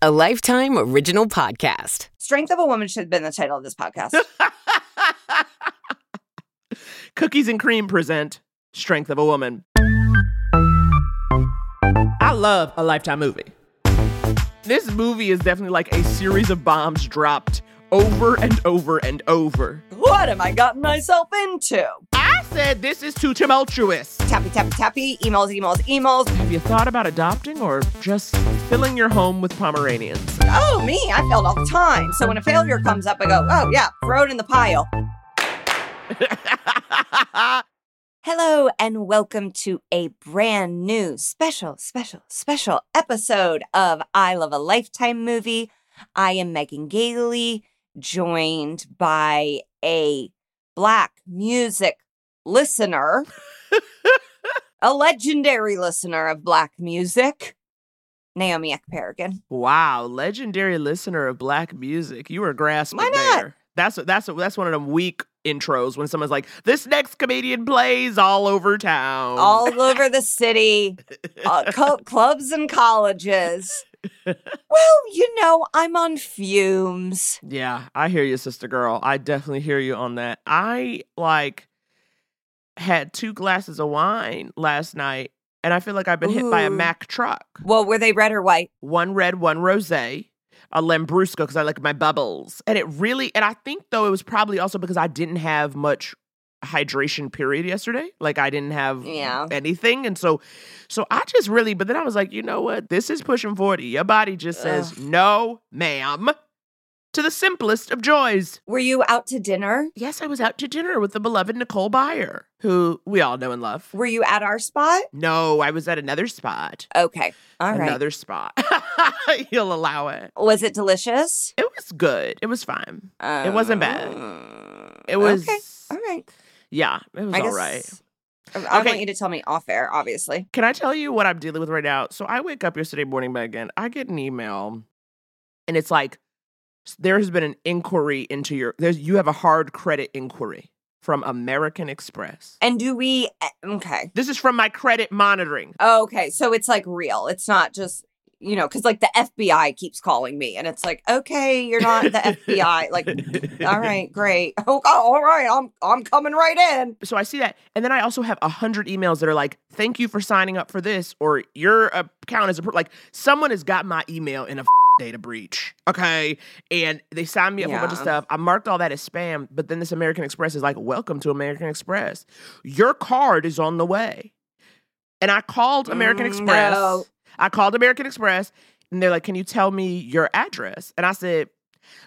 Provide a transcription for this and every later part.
a Lifetime Original Podcast. Strength of a Woman should have been the title of this podcast. Cookies and Cream present Strength of a Woman. I love a Lifetime movie. This movie is definitely like a series of bombs dropped over and over and over. what am I gotten myself into? I said this is too tumultuous. Tappy, tappy, tappy, emails, emails, emails. Have you thought about adopting or just filling your home with Pomeranians? Oh, me, I failed all the time. So when a failure comes up, I go, oh, yeah, throw it in the pile. Hello, and welcome to a brand new special, special, special episode of I Love a Lifetime movie. I am Megan Gailey, joined by a black music listener, a legendary listener of black music, Naomi Ekperigin. wow, legendary listener of black music. You were grasping Why not? there. That's that's that's one of them weak intros when someone's like, "This next comedian plays all over town." all over the city, uh, co- clubs and colleges. Well, you know, I'm on fumes. Yeah, I hear you, sister girl. I definitely hear you on that. I like had two glasses of wine last night, and I feel like I've been hit by a Ooh. Mack truck. Well, were they red or white? One red, one rosé, a Lambrusco because I like my bubbles, and it really. And I think though it was probably also because I didn't have much hydration period yesterday. Like I didn't have Yeah. anything, and so, so I just really. But then I was like, you know what? This is pushing forty. Your body just says Ugh. no, ma'am, to the simplest of joys. Were you out to dinner? Yes, I was out to dinner with the beloved Nicole Byer, who we all know and love. Were you at our spot? No, I was at another spot. Okay. All right. another spot. You'll allow it. Was it delicious? It was good. It was fine. It wasn't bad. Uh, It was Okay. All right. Yeah, it was I all guess right. I Okay. want you to tell me off air, obviously. Can I tell you what I'm dealing with right now? So I wake up yesterday morning, Megan. I get an email, and it's like there has been an inquiry into your. There's you have a hard credit inquiry from American Express. And do we? eh, Okay. This is from my credit monitoring. Okay. So it's like real. It's not just, you know, because like the FBI keeps calling me and it's like, okay, you're not the FBI. Like, all right, great. Oh, all right. I'm I'm coming right in. so I see that, and then I also have a hundred emails that are like, "Thank you for signing up for this," or "Your account is approved." Like someone has got my email in a data breach, okay, and they signed me up for a bunch of stuff. I marked all that as spam, but then this American Express is like, "Welcome to American Express. Your card is on the way." And I called American Mm, Express. no. I called American Express, and they're like, "Can you tell me your address?" And I said,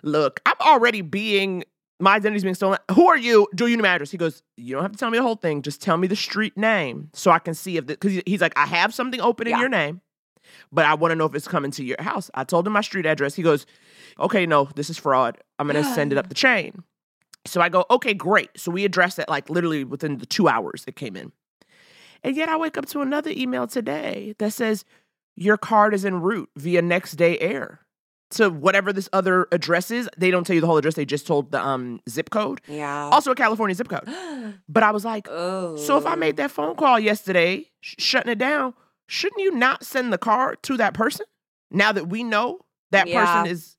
"Look, I'm already being." My identity's being stolen. Who are you? Do you know my address? He goes, You don't have to tell me the whole thing. Just tell me the street name so I can see if, the, because he's like, I have something open in your name, but I want to know if it's coming to your house. I told him my street address. He goes, Okay, no, this is fraud. I'm going to send it up the chain. So I go, Okay, great. So we addressed it like literally within the two hours it came in. And yet I wake up to another email today that says, Your card is en route via next day air. To whatever this other address is, they don't tell you the whole address. They just told the um zip code. Yeah. Also a California zip code. But I was like, oh. so if I made that phone call yesterday, sh- shutting it down, shouldn't you not send the card to that person? Now that we know that Yeah. person is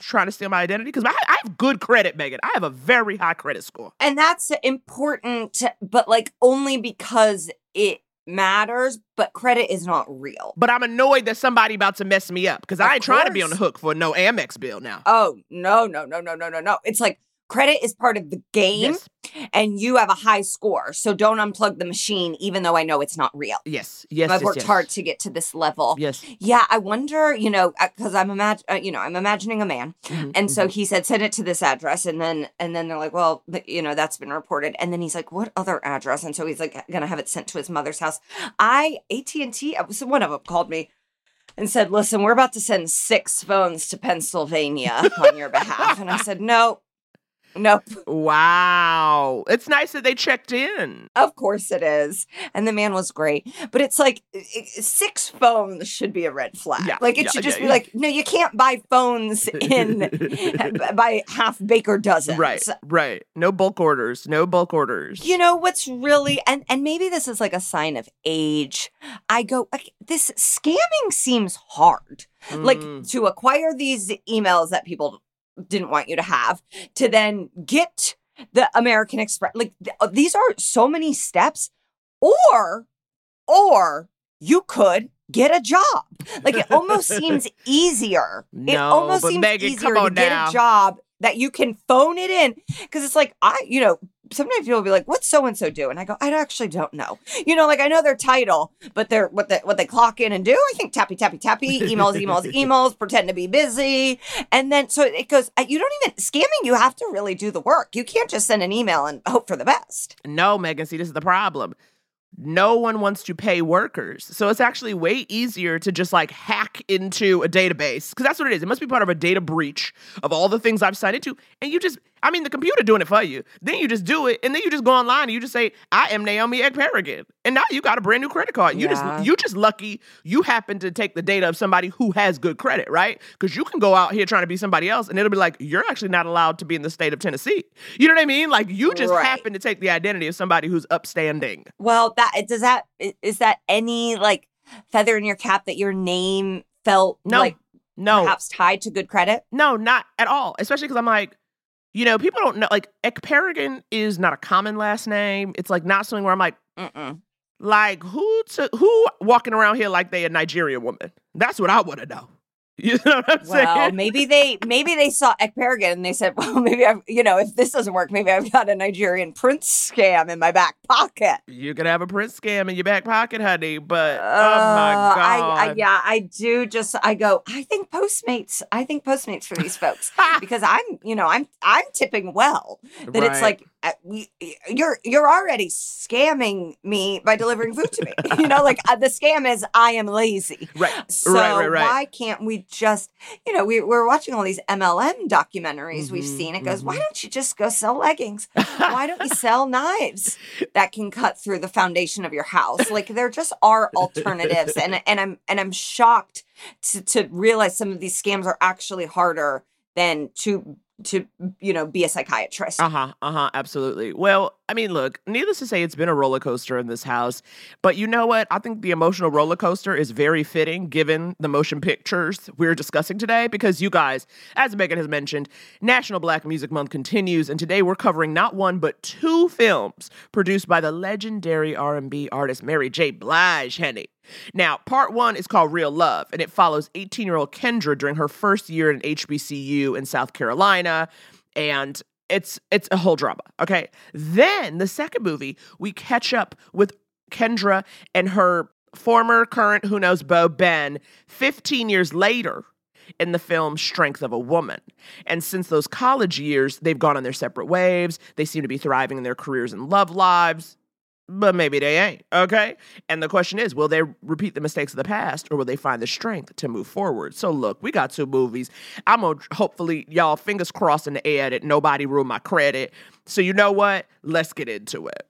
trying to steal my identity, because I, I have good credit, Megan. I have a very high credit score. And that's important, but like only because it matters, but credit is not real. But I'm annoyed that somebody about to mess me up because I ain't trying to be on the hook for no Amex bill now. Oh, no, no, no, no, no, no, no. It's like credit is part of the game Yes, and you have a high score. So don't unplug the machine, even though I know it's not real. yes, yes. I've yes, worked yes. hard to get to this level. Yes. Yeah, I wonder, you know, because I'm imagine uh, you know, I'm imagining a man, Mhm, and so mhm. he said send it to this address, and then and then they're like, well, you know, that's been reported, and then he's like, what other address? And so he's like, gonna have it sent to his mother's house. I AT and T, so one of them called me and said, listen, we're about to send six phones to Pennsylvania on your behalf, and I said, no, Nope. Wow. It's nice that they checked in. Of course it is. And the man was great. But it's like six phones should be a red flag. Yeah, like it yeah, should yeah, just be yeah. like, no, you can't buy phones in by half baker dozens. Right, right. No bulk orders. No bulk orders. You know what's really and and maybe this is like a sign of age. I go like, this scamming seems hard. Like Mm. to acquire these emails that people didn't want you to have, to then get the American Express. Like th- uh, these are so many steps, or or you could get a job. Like it almost seems easier. it almost seems Megan, easier to on get a job that you can phone it in because it's like I, you know, sometimes people will be like, "What's so and so do?" And I go, "I actually don't know." You know, like I know their title, but they're what they what they clock in and do. I think tappy tappy tappy, emails, emails, emails, pretend to be busy, and then so it goes. You don't even scamming. You have to really do the work. You can't just send an email and hope for the best. No, Megan, see, this is the problem. No one wants to pay workers. So it's actually way easier to just like hack into a database because that's what it is. It must be part of a data breach of all the things I've signed into. And you just, I mean, the computer doing it for you. Then you just do it. And then you just go online and you just say, I am Naomi Ekperigin. And now you got a brand new credit card. You Yeah. just, you just lucky you happen to take the data of somebody who has good credit, right? Because you can go out here trying to be somebody else and it'll be like, you're actually not allowed to be in the state of Tennessee. You know what I mean? Like you just Right. happen to take the identity of somebody who's upstanding. Well, that does that is that any like feather in your cap that your name felt No, like no, perhaps tied to good credit? no, not at all. Especially because I'm like, you know, people don't know. Like, Ekperigin is not a common last name. It's like not something where I'm like, Mm-mm. like who to who walking around here like they a Nigerian woman? That's what I want to know. You know what I'm Well, saying? maybe they maybe they saw Ekperigin and they said, well, maybe I've you know if this doesn't work, maybe I've got a Nigerian prince scam in my back pocket. You could have a Prince scam in your back pocket, honey. But oh Uh, my god, I, I yeah, I do just I go, I think Postmates, I think Postmates for these folks. because I'm, you know, I'm I'm tipping well. That it's like uh, you're you're already scamming me by delivering food to me. you know, like uh, the scam is I am lazy. right, So right, right, right. why can't we just, you know, we, we're watching all these MLM documentaries we've Mhm, seen. It goes, why mhm. don't you just go sell leggings? why don't you sell knives that can cut through the foundation of your house? Like there just are alternatives, and and I'm and I'm shocked to to realize some of these scams are actually harder than to to you know be a psychiatrist. Uh huh. Uh huh. Absolutely. Well, I mean, look, needless to say, it's been a roller coaster in this house. But you know what? I think the emotional roller coaster is very fitting given the motion pictures we're discussing today. Because you guys, as Megan has mentioned, National Black Music Month continues, and today we're covering not one but two films produced by the legendary R&B artist Mary J. Blige, Henny. Now, part one is called Real Love, and it follows 18 year old Kendra during her first year in HBCU in South Carolina. And it's it's a whole drama. Okay. Then the second movie, we catch up with Kendra and her former, current, who knows, beau Ben, 15 years later in the film Strength of a Woman. And since those college years, they've gone on their separate waves. They seem to be thriving in their careers and love lives but maybe they ain't. Okay. And the question is, will they repeat the mistakes of the past or will they find the strength to move forward? So, look, we got two movies. I'm going to hopefully, y'all, fingers crossed in the air that nobody ruined my credit. So, you know what? Let's get into it.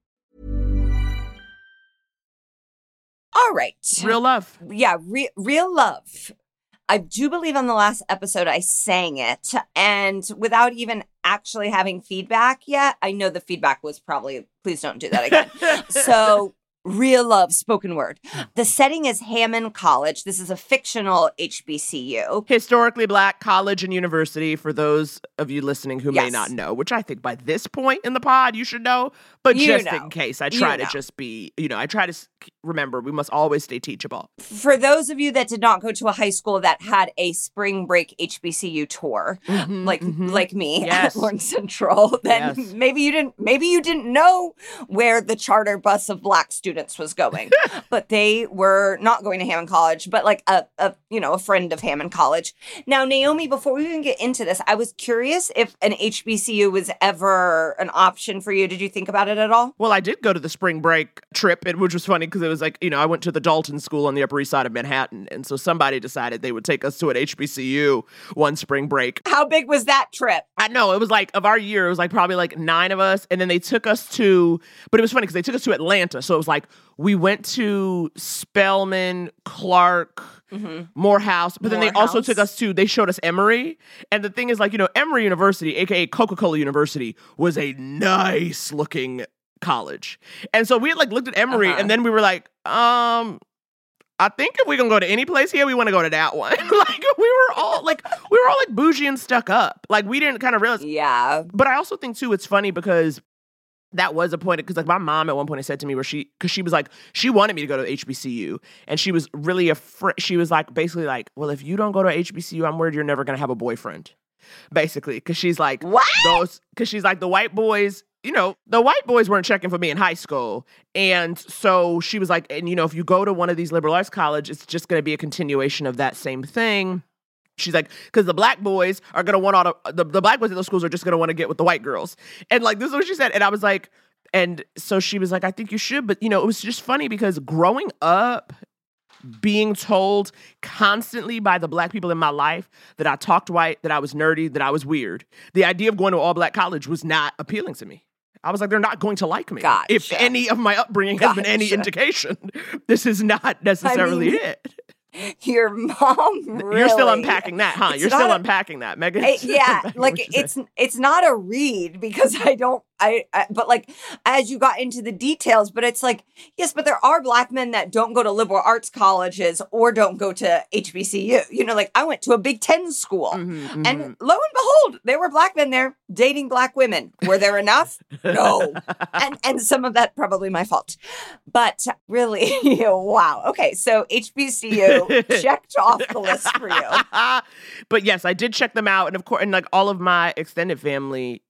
All right. Real love. yeah, re- real love. I do believe on the last episode I sang it, and without even actually having feedback yet, I know the feedback was probably, please don't do that again. so, real love, spoken word. The setting is Hammond College. This is a fictional HBCU. Historically black college and university for those of you listening who may not know, which I think by this point in the pod you should know, but You just know. in case I You try to know. just be, you know, I try to remember we must always stay teachable. For those of you that did not go to a high school that had a spring break HBCU tour, Mhm, like mhm. like me Yes. at Lawrence Central, then Yes. maybe you didn't maybe you didn't know where the charter bus of black students was going. but they were not going to Hammond College, but like a, a you know, a friend of Hammond College. Now, Naomi, before we even get into this, I was curious if an HBCU was ever an option for you. Did you think about it at all? Well, I did go to the spring break trip, and which was funny because it was like, you know, I went to the Dalton School on the Upper East Side of Manhattan. And so somebody decided they would take us to an HBCU one spring break. How big was that trip? I know it was like of our year, it was like probably like nine of us. And then they took us to, but it was funny because they took us to Atlanta. So it was like we went to Spelman, Clark, Morehouse, but then they also took us to, they showed us Emory. And the thing is, like, you know, Emory University, aka Coca Cola University, was a nice looking college. And so we had like looked at Emory Uh-huh. and then we were like, um, I think if we're gonna go to any place here, we want to go to that one. like we were all like we were all like bougie and stuck up. Like we didn't kind of realize Yeah. but I also think too, it's funny because that was a point because like my mom at one point said to me where she because she was like she wanted me to go to HBCU and she was really afraid. She was like basically like, well, if you don't go to HBCU, I'm worried you're never gonna have a boyfriend. Basically, because she's like What? those because she's like the white boys. You know, the white boys weren't checking for me in high school. And so she was like, and you know, if you go to one of these liberal arts college, it's just going to be a continuation of that same thing. She's like, because the black boys are gonna want all the, the the black boys at those schools are just gonna want to get with the white girls, and like this is what she said, and I was like, and so she was like, I think you should, but you know, it was just funny because growing up, being told constantly by the black people in my life that I talked white, that I was nerdy, that I was weird, the idea of going to all black college was not appealing to me. I was like, they're not going to like me. If any of my upbringing has been any indication, this is not necessarily mean, it. Your mom really You're still unpacking that, huh? You're still a- unpacking that, Megan. Yeah, like what you said. it's it's not a read because I don't I, I but like as you got into the details, but it's like yes, but there are black men that don't go to liberal arts colleges or don't go to HBCU. You know, like I went to a Big Ten school, Mhm, and mhm. lo and behold, there were black men there dating black women. Were there enough? no, and and some of that probably my fault, but really, wow. Okay, so HBCU checked off the list for you. but yes, I did check them out, and of course, and like all of my extended family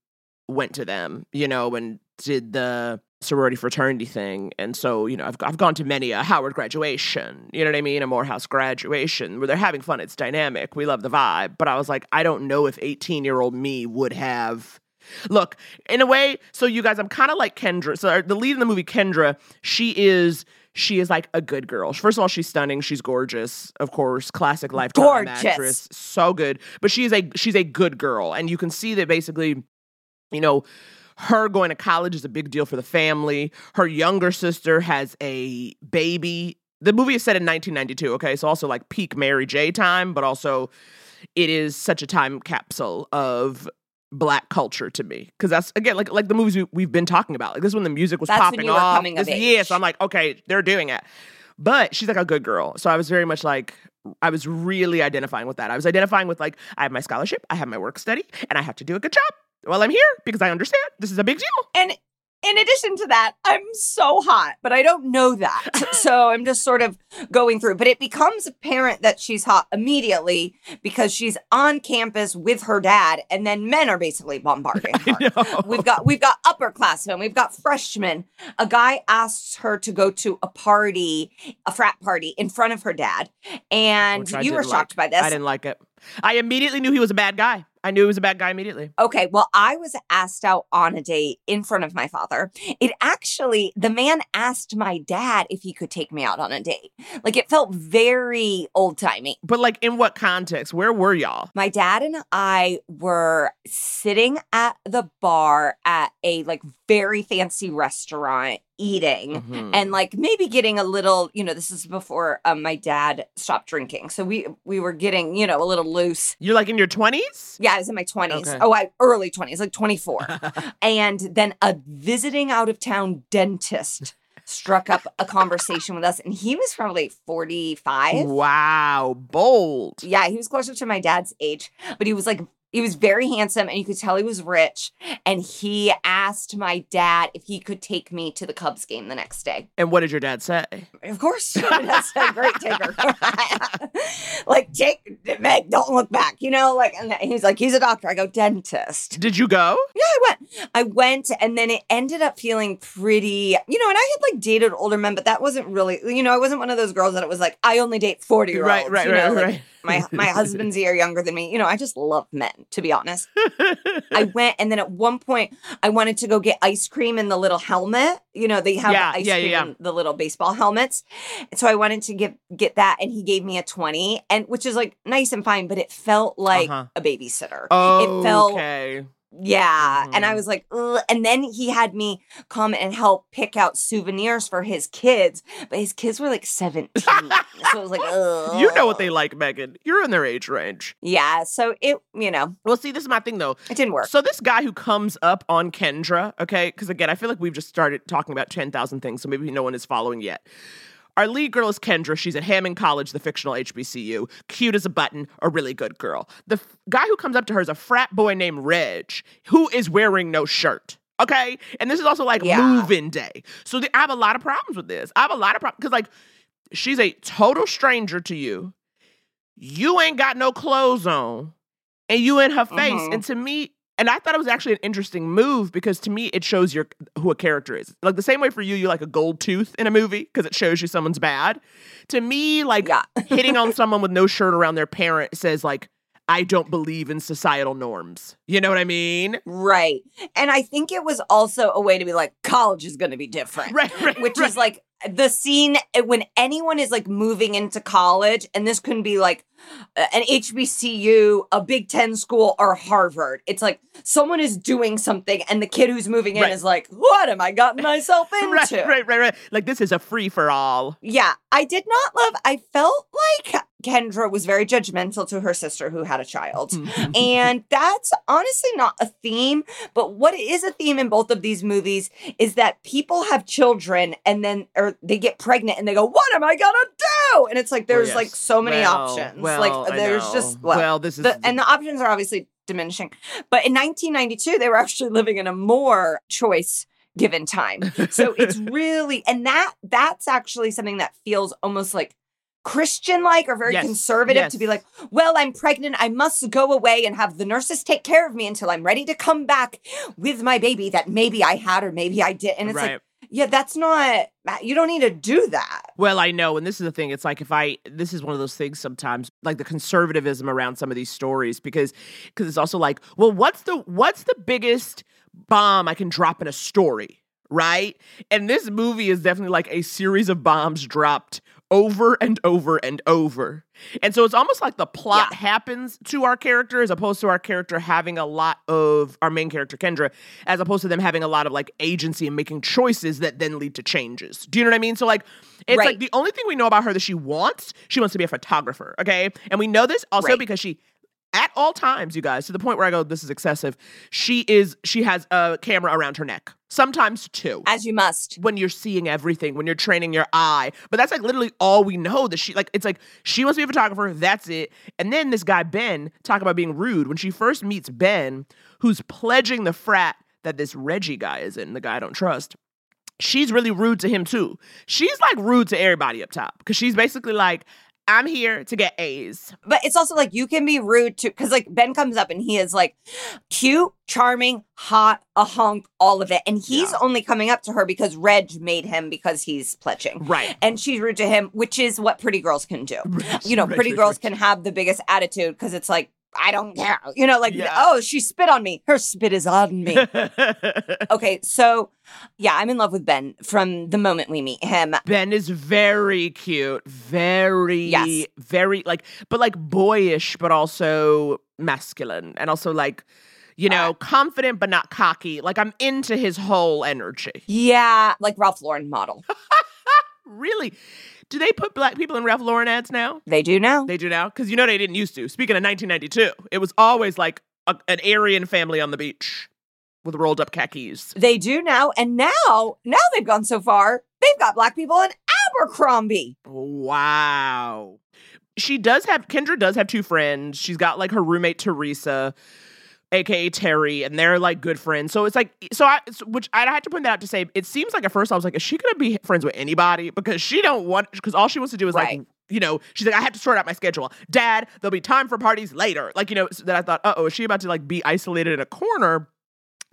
went to them, you know, and did the sorority fraternity thing, and so you know, I've I've gone to many a Howard graduation, you know what I mean, a Morehouse graduation where they're having fun. It's dynamic. We love the vibe, but I was like, I don't know if eighteen year old me would have. Look, in a way, so you guys, I'm kind of like Kendra. So the lead in the movie, Kendra, she is she is like a good girl. First of all, she's stunning. She's gorgeous, of course, classic lifetime Gorgeous. actress, so good. But she's a she's a good girl, and you can see that basically, you know. Her going to college is a big deal for the family. Her younger sister has a baby. The movie is set in 1992, okay? So also like peak Mary J time, but also it is such a time capsule of black culture to me because that's again like like the movies we, we've been talking about like this is when the music was That's popping off coming of This- yeah so i'm like okay they're doing it but she's like a good girl so i was very much like i was really identifying with that i was identifying with like i have my scholarship i have my work study and i have to do a good job while i'm here because i understand this is a big deal And in addition to that, I'm so hot, but I don't know that. so I'm just sort of going through. But it becomes apparent that she's hot immediately because she's on campus with her dad, and then men are basically bombarding her. We've got we've got upperclassmen, we've got freshmen. A guy asks her to go to a party, a frat party, in front of her dad, and you were shocked like. by this. i didn't like it i immediately knew he was a bad guy i knew it was a bad guy immediately Okay, well, I was asked out on a date in front of my father. It actually, the man asked my dad if he could take me out on a date. Like it felt very old timey. but like in what context where were y'all My dad and I were sitting at the bar at a like very fancy restaurant eating Mhm. and like maybe getting a little, you know, this is before um, my dad stopped drinking. So we we were getting, you know, a little loose. you're like in your 20s Yeah, I was in my 20s. Okay. Oh, I early 20s, like 24. and then a visiting out of town dentist struck up a conversation with us and he was probably 45. wow bold Yeah, he was closer to my dad's age, but he was like He was very handsome and you could tell he was rich. And he asked my dad if he could take me to the Cubs game the next day. And what did your dad say? Of course. That's a great taker. like, take, Meg, don't look back. You know, like, and he's like, he's a doctor. I go, dentist. Did you go? Yeah, I went. I went, and then it ended up feeling pretty, you know, and I had like dated older men, but that wasn't really, you know, I wasn't one of those girls that it was like, I only date 40 year olds. Right, right, you know, right, like, right. My, my husband's a year younger than me. You know, I just love men, to be honest. I went, and then at one point, I wanted to go get ice cream in the little helmet. You know, they have Yeah, the ice yeah, cream yeah. in the little baseball helmets. And so I wanted to get get that, and he gave me a 20, and which is like nice and fine, but it felt like Uh-huh. a babysitter. Oh, It felt okay. Yeah. And I Mhm. was like, Ugh. and then he had me come and help pick out souvenirs for his kids, but his kids were like 17. so I was like, Ugh. You know what they like, Megan. You're in their age range. Yeah. So it, you know, Well, see, this is my thing though. it didn't work. So this guy who comes up on Kendra, okay, because again, I feel like we've just started talking about ten thousand things, so maybe no one is following yet. Our lead girl is Kendra. She's at Hammond College, the fictional HBCU. Cute as a button, a really good girl. The f- guy who comes up to her is a frat boy named Reg, who is wearing no shirt. Okay, and this is also like Yeah. day. So the, I have a lot of problems with this. I have a lot of problems because like she's a total stranger to you. You ain't got no clothes on, and you in her face. Mhm. And to me, and I thought it was actually an interesting move because to me it shows your who a character is. Like the same way for you, you like a gold tooth in a movie because it shows you someone's bad. To me, like yeah. hitting on someone with no shirt around their parent says like I don't believe in societal norms. You know what I mean? Right. And I think it was also a way to be like, college is going to be different. Right, right. Which right. is like the scene uh, when anyone is like moving into college, and this can be like an HBCU, a Big Ten school, or Harvard. It's like someone is doing something, and the kid who's moving in Right. is like, "What am I gotten myself into?" right, right, right, right. Like this is a free for all. Yeah, I did not love. I felt like Kendra was very judgmental to her sister who had a child. Hmm. and that's honestly not a theme, but what is a theme in both of these movies is that people have children and then or they get pregnant and they go, "What am I going to do?" And it's like there's yes. like so many Well, options. well, like there's just well, well, this is the, and the options are obviously diminishing. But in 1992 they were actually living in a more choice given time. So it's really and that that's actually something that feels almost like Christian like or very Yes, conservative yes. to be like, well, I'm pregnant. I must go away and have the nurses take care of me until I'm ready to come back with my baby that maybe I had or maybe I did. And it's right. like, yeah, that's not, uh, you don't need to do that. Well, I know, and this is the thing. It's like if I, this is one of those things sometimes, like the conservatism around some of these stories, because because it's also like, well, what's the what's the biggest bomb I can drop in a story, right? And this movie is definitely like a series of bombs dropped over and over and over. And so it's almost like the plot Yeah. happens to our character as opposed to our character having a lot of our main character Kendra as opposed to them having a lot of like agency and making choices that then lead to changes. Do you know what I mean? So like it's Right. like the only thing we know about her that she wants, she wants to be a photographer, okay? And we know this also Right. because she at all times, you guys, to the point where I go, this is excessive. She is she has a camera around her neck. Sometimes two As you must. when you're seeing everything, when you're training your eye. But that's like literally all we know that she like it's like she wants to be a photographer, that's it. And then this guy Ben talk about being rude. When she first meets Ben, who's pledging the frat that this Reggie guy is in, the guy I don't trust. She's really rude to him too. She's like rude to everybody up top because she's basically like, I'm here to get A's. But it's also like you can be rude to because like Ben comes up and he is like cute, charming, hot, a hunk, all of it. And he's Yeah. only coming up to her because Reg made him because he's pledging. Right. And she's rude to him, which is what pretty girls can do. You know, Right, pretty right, girls can have the biggest attitude because it's like, I don't care. You know, like, Yeah. oh, she spit on me. Her spit is on me. okay, so yeah, I'm in love with Ben from the moment we meet him. Ben is very cute, very, Yes. very like, but like boyish, but also masculine, and also like, you know, Uh, confident but not cocky. Like I'm into his whole energy. Yeah, like Ralph Lauren model. Really, do they put black people in Ralph Lauren ads now? They do now. They do now because you know they didn't used to. Speaking of 1992, it was always like a, an Aryan family on the beach with rolled up khakis. They do now, and now, now they've gone so far, they've got black people in Abercrombie. Wow. she does have Kendra does have two friends. She's got like her roommate Teresa, aka Terry, and they're like good friends. So it's like so I which I had to point that out to say it seems like at first I was like, is she gonna be friends with anybody? Because she don't want because all she wants to do is Right. like you know, she's like, I have to sort out my schedule. Dad, there'll be time for parties later. Like, you know, so then I thought, uh oh, is she about to like be isolated in a corner?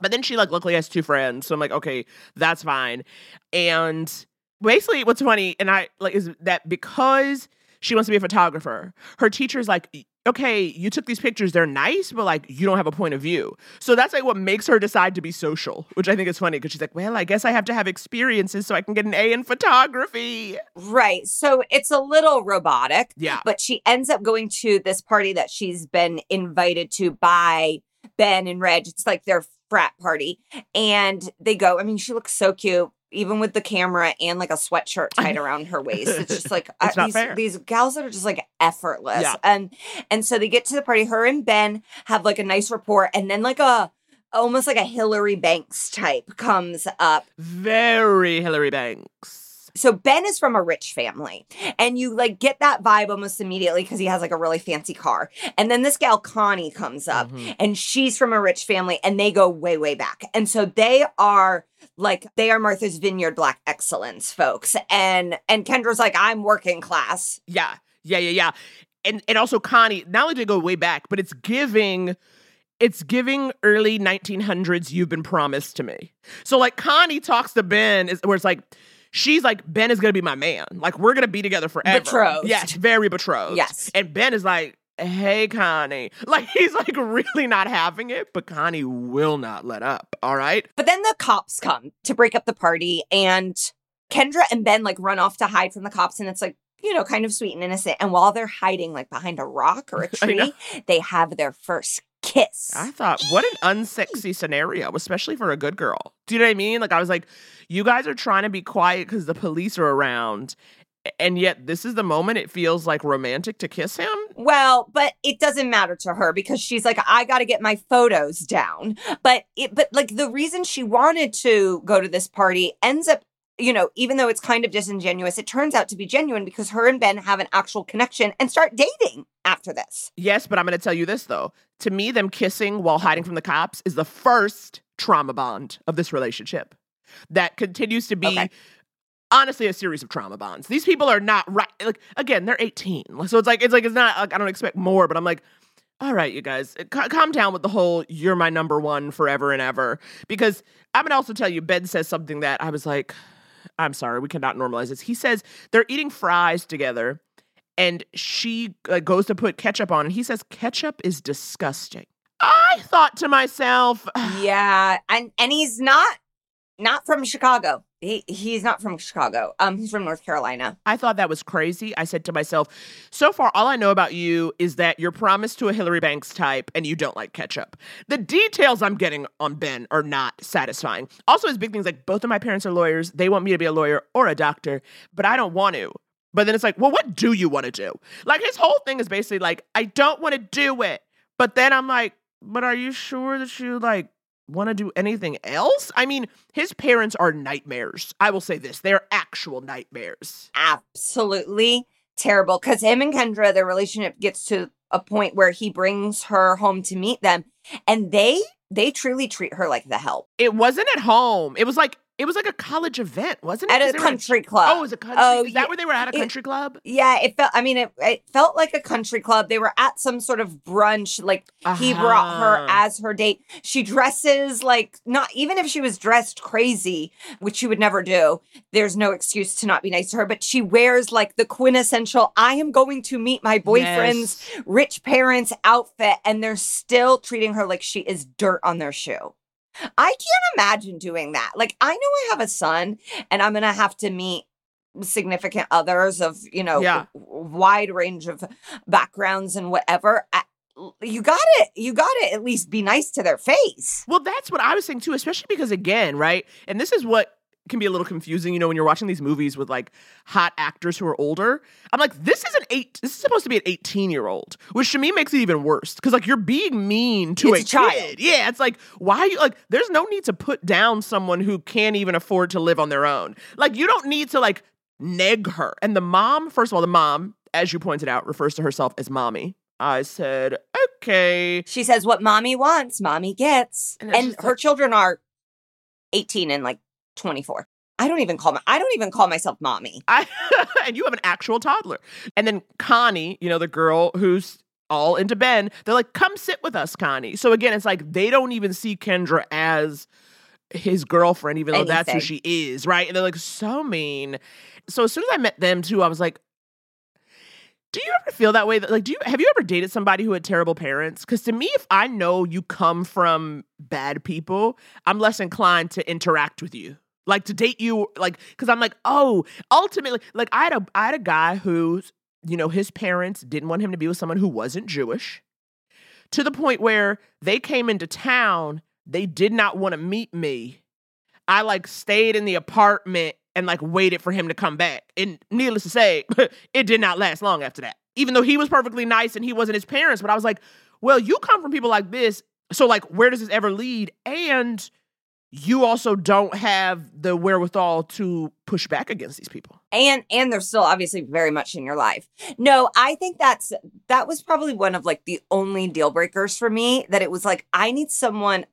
But then she like luckily has two friends. So I'm like, okay, that's fine. And basically what's funny, and I like is that because she wants to be a photographer, her teacher's like, okay, you took these pictures, they're nice, but like you don't have a point of view. So that's like what makes her decide to be social, which I think is funny because she's like, well, I guess I have to have experiences so I can get an A in photography. Right. So it's a little robotic. Yeah. But she ends up going to this party that she's been invited to by Ben and Reg. It's like their frat party. And they go, I mean, she looks so cute. Even with the camera and like a sweatshirt tied around her waist, it's just like It's uh, these, these gals that are just like effortless. Yeah. And and so they get to the party. Her and Ben have like a nice rapport, and then like a almost like a Hilary Banks type comes up Very Hilary Banks. so Ben is from a rich family, and you like get that vibe almost immediately because he has like a really fancy car. And then this gal Connie comes up, Mhm. and she's from a rich family, and they go way way back. And so they are like they are Martha's Vineyard Black excellence folks, and and Kendra's like I'm working class. Yeah, yeah, yeah, yeah. And and also Connie, not only did it go way back, but it's giving it's giving early 1900s you've been promised to me. So like Connie talks to Ben is where it's like she's like Ben is going to be my man. Like we're going to be together forever. Betrothed. Yes, very betrothed. Yes. And Ben is like Hey Connie. Like he's like really not having it, but Connie will not let up. All right? But then the cops come to break up the party, and Kendra and Ben like run off to hide from the cops, and it's like, you know, kind of sweet and innocent. And while they're hiding like behind a rock or a tree, they have their first kiss. I thought, what an unsexy scenario, especially for a good girl. Do you know what I mean? Like, I was like, you guys are trying to be quiet because the police are around. And yet, this is the moment it feels like romantic to kiss him. Well, but it doesn't matter to her because she's like, I got to get my photos down. But it, but like the reason she wanted to go to this party ends up, you know, even though it's kind of disingenuous, it turns out to be genuine because her and Ben have an actual connection and start dating after this. Yes, but I'm going to tell you this, though. To me, them kissing while hiding from the cops is the first trauma bond of this relationship that continues to be. Okay. Honestly, a series of trauma bonds. These people are not right. Like again, they're 18, so it's like it's like it's not like I don't expect more. But I'm like, all right, you guys, ca- calm down with the whole "you're my number one forever and ever." Because I'm gonna also tell you, Ben says something that I was like, I'm sorry, we cannot normalize this. He says they're eating fries together, and she uh, goes to put ketchup on, and he says ketchup is disgusting. I thought to myself, Yeah, and and he's not not from Chicago. He he's not from Chicago. Um, he's from North Carolina. I thought that was crazy. I said to myself, so far, all I know about you is that you're promised to a Hilary Banks type and you don't like ketchup. The details I'm getting on Ben are not satisfying. Also, his big things like both of my parents are lawyers. They want me to be a lawyer or a doctor, but I don't want to. But then it's like, well, what do you want to do? Like, his whole thing is basically like, I don't want to do it. But then I'm like, but are you sure that you like want to do anything else? I mean, his parents are nightmares. I will say this they're actual nightmares. Absolutely terrible. Because him and Kendra, their relationship gets to a point where he brings her home to meet them, and they they truly treat her like the help It wasn't at home. It was like it was like a college event, wasn't it? at a country club. Oh, it was a country. Oh, is that yeah. where they were at a It- country club? Yeah, it felt. I mean, it, it felt like a country club. They were at some sort of brunch. Like he brought her Uh-huh. as her date. She dresses like not even if she was dressed crazy, which she would never do. There's no excuse to not be nice to her. But she wears like the quintessential. I am going to meet my boyfriend's Yes. rich parents outfit, and they're still treating her like she is dirt on their shoe. I can't imagine doing that. Like I know I have a son, and I'm gonna have to meet significant others of you know Yeah. wide range of backgrounds and whatever I- you got it you got to at least be nice to their face Well, that's what I was saying too, especially because again, right? And this is what can be a little confusing, you know, when you're watching these movies with like hot actors who are older. I'm like, this is an eight. This is supposed to be an 18 year old, which to me makes it even worse because like you're being mean to a, a child. kid. Yeah, it's like why you like? There's no need to put down someone who can't even afford to live on their own. Like you don't need to like neg her. And the mom, first of all, the mom. as you pointed out, refers to herself as mommy. I said, okay. She says what mommy wants, mommy gets. And And, her like- children are 18 and like 24. I don't even call my I don't even call myself mommy. I and you have an actual toddler. And then Connie, you know, the girl who's all into Ben, they're like, come sit with us, Connie. So again, it's like they don't even see Kendra as his girlfriend, even though that's who she is, right? And they're like, so mean. So as soon as I met them too, I was like, do you ever feel that way? That like, do you have you ever dated somebody who had terrible parents? Because to me, if I know you come from bad people, I'm less inclined to interact with you, like to date you, like because I'm like, oh, ultimately, like I had a I had a guy who's you know his parents didn't want him to be with someone who wasn't Jewish, to the point where they came into town, they did not want to meet me. I like stayed in the apartment and like waited for him to come back. And needless to say, it did not last long after that. Even though he was perfectly nice and he wasn't his parents, but I was like, well, you come from people like this. So like where does this ever lead? And you also don't have the wherewithal to push back against these people. And and they're still obviously very much in your life. No, I think that's that was probably one of like the only deal breakers for me that it was like I need someone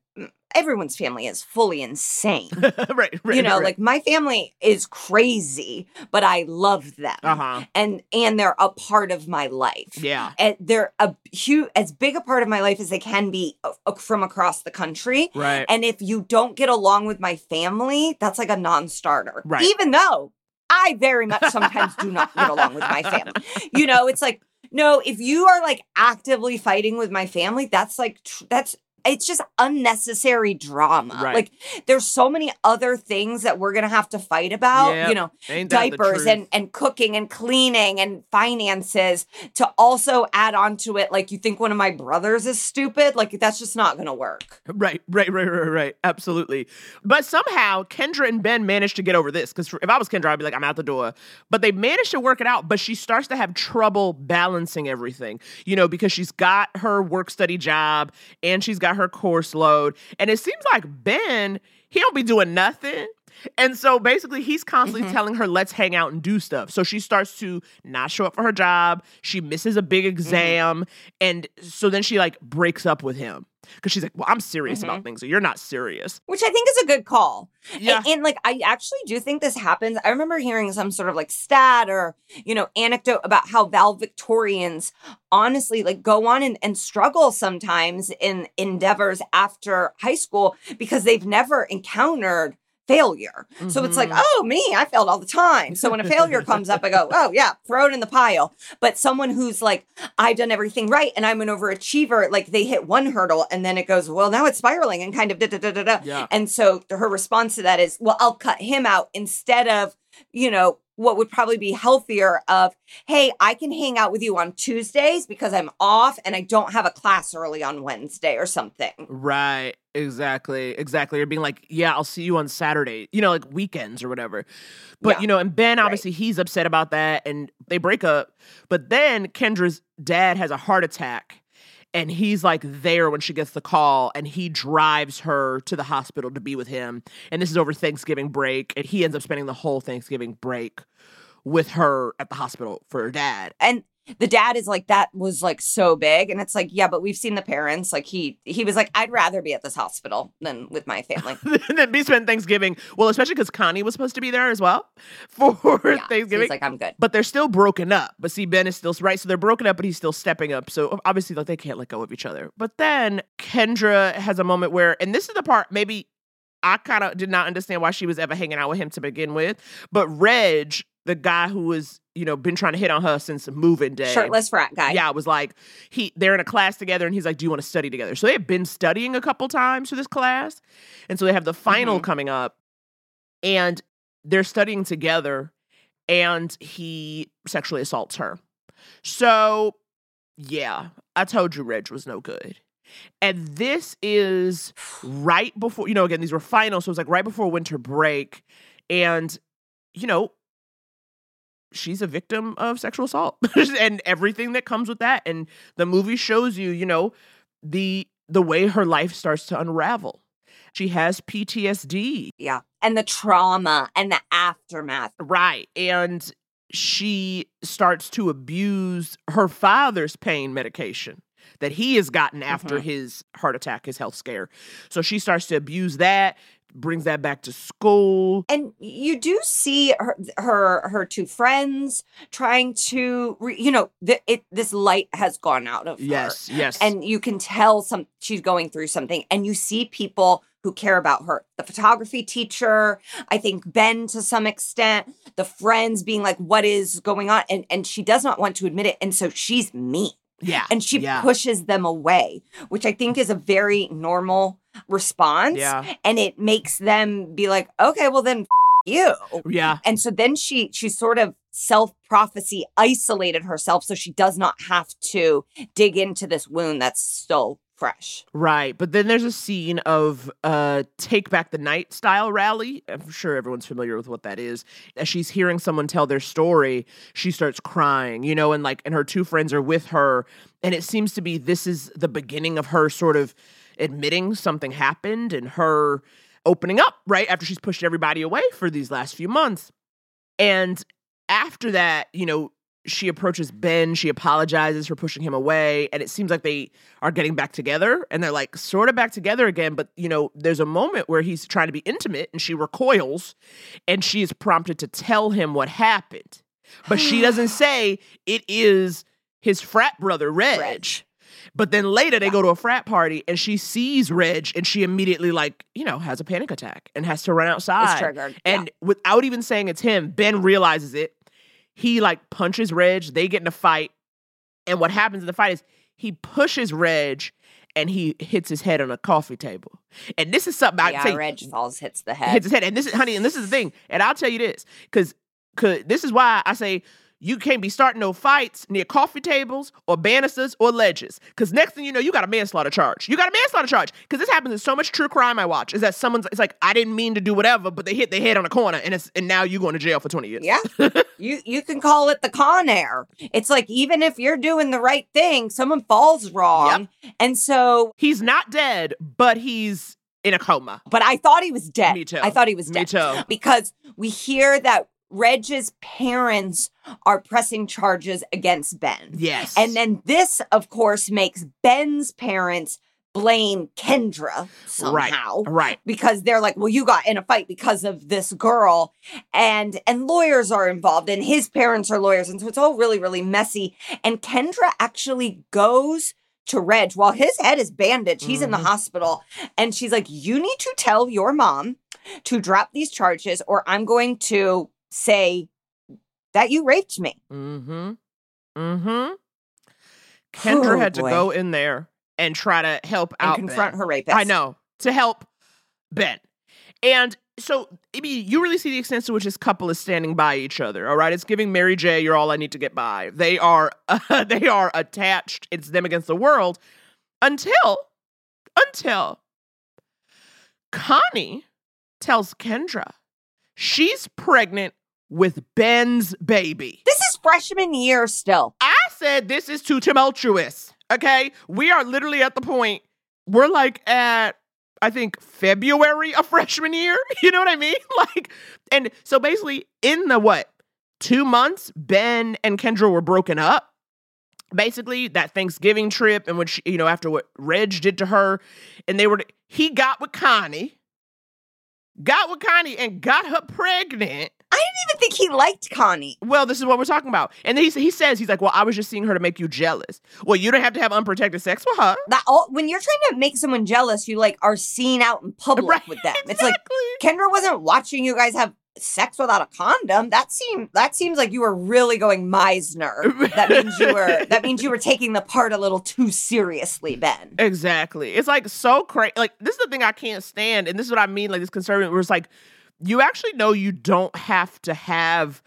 everyone's family is fully insane. right, right. you know, right. like my family is crazy, but I love them. uh-huh. And and they're a part of my life. Yeah. And they're a huge as big a part of my life as they can be uh, uh, from across the country. Right. And if you don't get along with my family, that's like a non-starter. Right. Even though I very much sometimes do not get along with my family. You know, it's like no, if you are like actively fighting with my family, that's like tr- that's it's just unnecessary drama. Right. Like there's so many other things that we're going to have to fight about, Yep. you know, Ain't diapers and and cooking and cleaning and finances to also add on to it like you think one of my brothers is stupid, like that's just not going to work. Right, right, right, right, right. Absolutely. But somehow Kendra and Ben managed to get over this. Because if I was Kendra, I'd be like, I'm out the door. But they managed to work it out. But she starts to have trouble balancing everything, you know, because she's got her work study job and she's got her course load. And it seems like Ben, he don't be doing nothing. And so basically, he's constantly mm-hmm. telling her, let's hang out and do stuff. So she starts to not show up for her job. She misses a big mm-hmm. exam. And so then she like breaks up with him because she's like, well, I'm serious about mm-hmm. things. And you're not serious. Which I think is a good call. Yeah. And, and, like I actually do think this happens. I remember hearing some sort of like stat or, you know, anecdote about how valedictorians honestly like go on and, and struggle sometimes in endeavors after high school because they've never encountered failure. So it's like, Mhm. oh, me, I failed all the time. So when a failure comes up, I go, oh, yeah, throw it in the pile. But someone who's like, I've done everything right and I'm an overachiever, like they hit one hurdle and then it goes, well, now it's spiraling and kind of da da da da da. Yeah. And so her response to that is, well, I'll cut him out instead of, you know, what would probably be healthier of, hey, I can hang out with you on Tuesdays because I'm off and I don't have a class early on Wednesday or something. Right. Exactly. Exactly. Or being like, yeah, I'll see you on Saturday, you know, like weekends or whatever. But, Yeah. you know, and Ben, Right. obviously, he's upset about that and they break up. But then Kendra's dad has a heart attack and he's like there when she gets the call and he drives her to the hospital to be with him. And this is over Thanksgiving break. And he ends up spending the whole Thanksgiving break with her at the hospital for her dad. And the dad is like, that was like so big. And it's like, yeah, but we've seen the parents. Like he he was like, I'd rather be at this hospital than with my family. and then be spent Thanksgiving. Well, especially because Connie was supposed to be there as well for Yeah. So Thanksgiving. He's like, I'm good. but they're still broken up. But see, Ben is still right. So they're broken up, but he's still stepping up. So obviously, like they can't let go of each other. But then Kendra has a moment where, and this is the part maybe I kind of did not understand why she was ever hanging out with him to begin with. But Reg, the guy who was, you know, been trying to hit on her since moving day. Shirtless frat guy. Yeah, it was like he they're in a class together and he's like, Do you want to study together? So they had been studying a couple times for this class. And so they have the final Mhm. coming up and they're studying together and he sexually assaults her. So yeah, I told you Reg was no good. And this is right before, you know, again, these were finals. So it was like right before winter break. And, you know, she's a victim of sexual assault and everything that comes with that. And the movie shows you, you know, the the way her life starts to unravel. She has PTSD. Yeah. And the trauma and the aftermath. Right. And she starts to abuse her father's pain medication that he has gotten after mm-hmm. his heart attack, his health scare. So she starts to abuse that, brings that back to school. and you do see her her her two friends trying to re, you know the, it this light has gone out of her. Yes, yes. and you can tell some she's going through something. And you see people who care about her. The photography teacher i think ben to some extent the friends being like what is going on? And and she does not want to admit it. And so she's mean yeah. and she yeah. pushes them away which i think is a very normal response Yeah. and it makes them be like okay well then f- you Yeah. and so then she she sort of self prophecy isolated herself so she does not have to dig into this wound that's still fresh Right. But then there's a scene of uh Take Back the Night style rally. I'm sure everyone's familiar with what that is. As she's hearing someone tell their story, she starts crying, you know, and like and her two friends are with her. And it seems to be this is the beginning of her sort of admitting something happened and her opening up, right? After she's pushed everybody away for these last few months. And after that, you know, she approaches Ben, she apologizes for pushing him away, and it seems like they are getting back together and they're like sort of back together again. But, you know, there's a moment where he's trying to be intimate and she recoils and she is prompted to tell him what happened. But she doesn't say it is his frat brother, Reg. Reg. But then later they go to a frat party and she sees Reg and she immediately, like, you know, has a panic attack and has to run outside. triggered yeah. And without even saying it's him, Ben realizes it. He like punches Reg. They get in a fight. And what happens in the fight is he pushes Reg and he hits his head on a coffee table. And this is something I yeah tell you, reg falls hits the head hits his head. And this is, honey, and this is the thing. And I'll tell you this, because this is why I say you can't be starting no fights near coffee tables or banisters or ledges. Because next thing you know, you got a manslaughter charge. You got a manslaughter charge. Because this happens in so much true crime I watch. Is that someone's? It's like I didn't mean to do whatever, but they hit their head on a corner, and it's and now you going to jail for twenty years. yeah you you can call it the con air it's like even if you're doing the right thing someone falls wrong and so He's not dead, but he's in a coma. but i thought he was dead Me too. i thought he was dead. Me too. because we hear that reg's parents are pressing charges against ben Yes. And then this, of course, makes Ben's parents blame Kendra somehow. right. right. Because they're like, well, you got in a fight because of this girl, and and lawyers are involved, and his parents are lawyers, and so it's all really, really messy. And Kendra actually goes to Reg while his head is bandaged. He's in the Mhm. hospital, and she's like, "You need to tell your mom to drop these charges, or I'm going to say that you raped me." Mm-hmm. Mm-hmm. Kendra Oh, had to boy. go in there and try to help And out confront Ben. her rapist. I know to help Ben, and so I mean, you really see the extent to which this couple is standing by each other. All right, it's giving Mary J. You're all I need to get by. They are they are attached. It's them against the world until until Connie tells Kendra she's pregnant with Ben's baby. This is freshman year still. I said this is too tumultuous. Okay. We are literally at the point, we're like at, I think, February of freshman year. You know what I mean? Like, and so basically, in the what, two months, Ben and Kendra were broken up. Basically, that Thanksgiving trip, and which, you know, after what Reg did to her, and they were, he got with Connie, got with Connie, and got her pregnant. I didn't even think he liked Connie. Well, this is what we're talking about. And then he, he says, he's like, well, I was just seeing her to make you jealous. Well, you don't have to have unprotected sex with her. That all when you're trying to make someone jealous, you like are seen out in public Right, with them. It's like Kendra wasn't watching you guys have sex without a condom. That seemed that seems like you were really going Meisner. That means you were that means you were taking the part a little too seriously, Ben. Exactly. It's like so crazy. Like, this is the thing I can't stand. And this is what I mean, like this conservative, where it's like, you actually know you don't have to have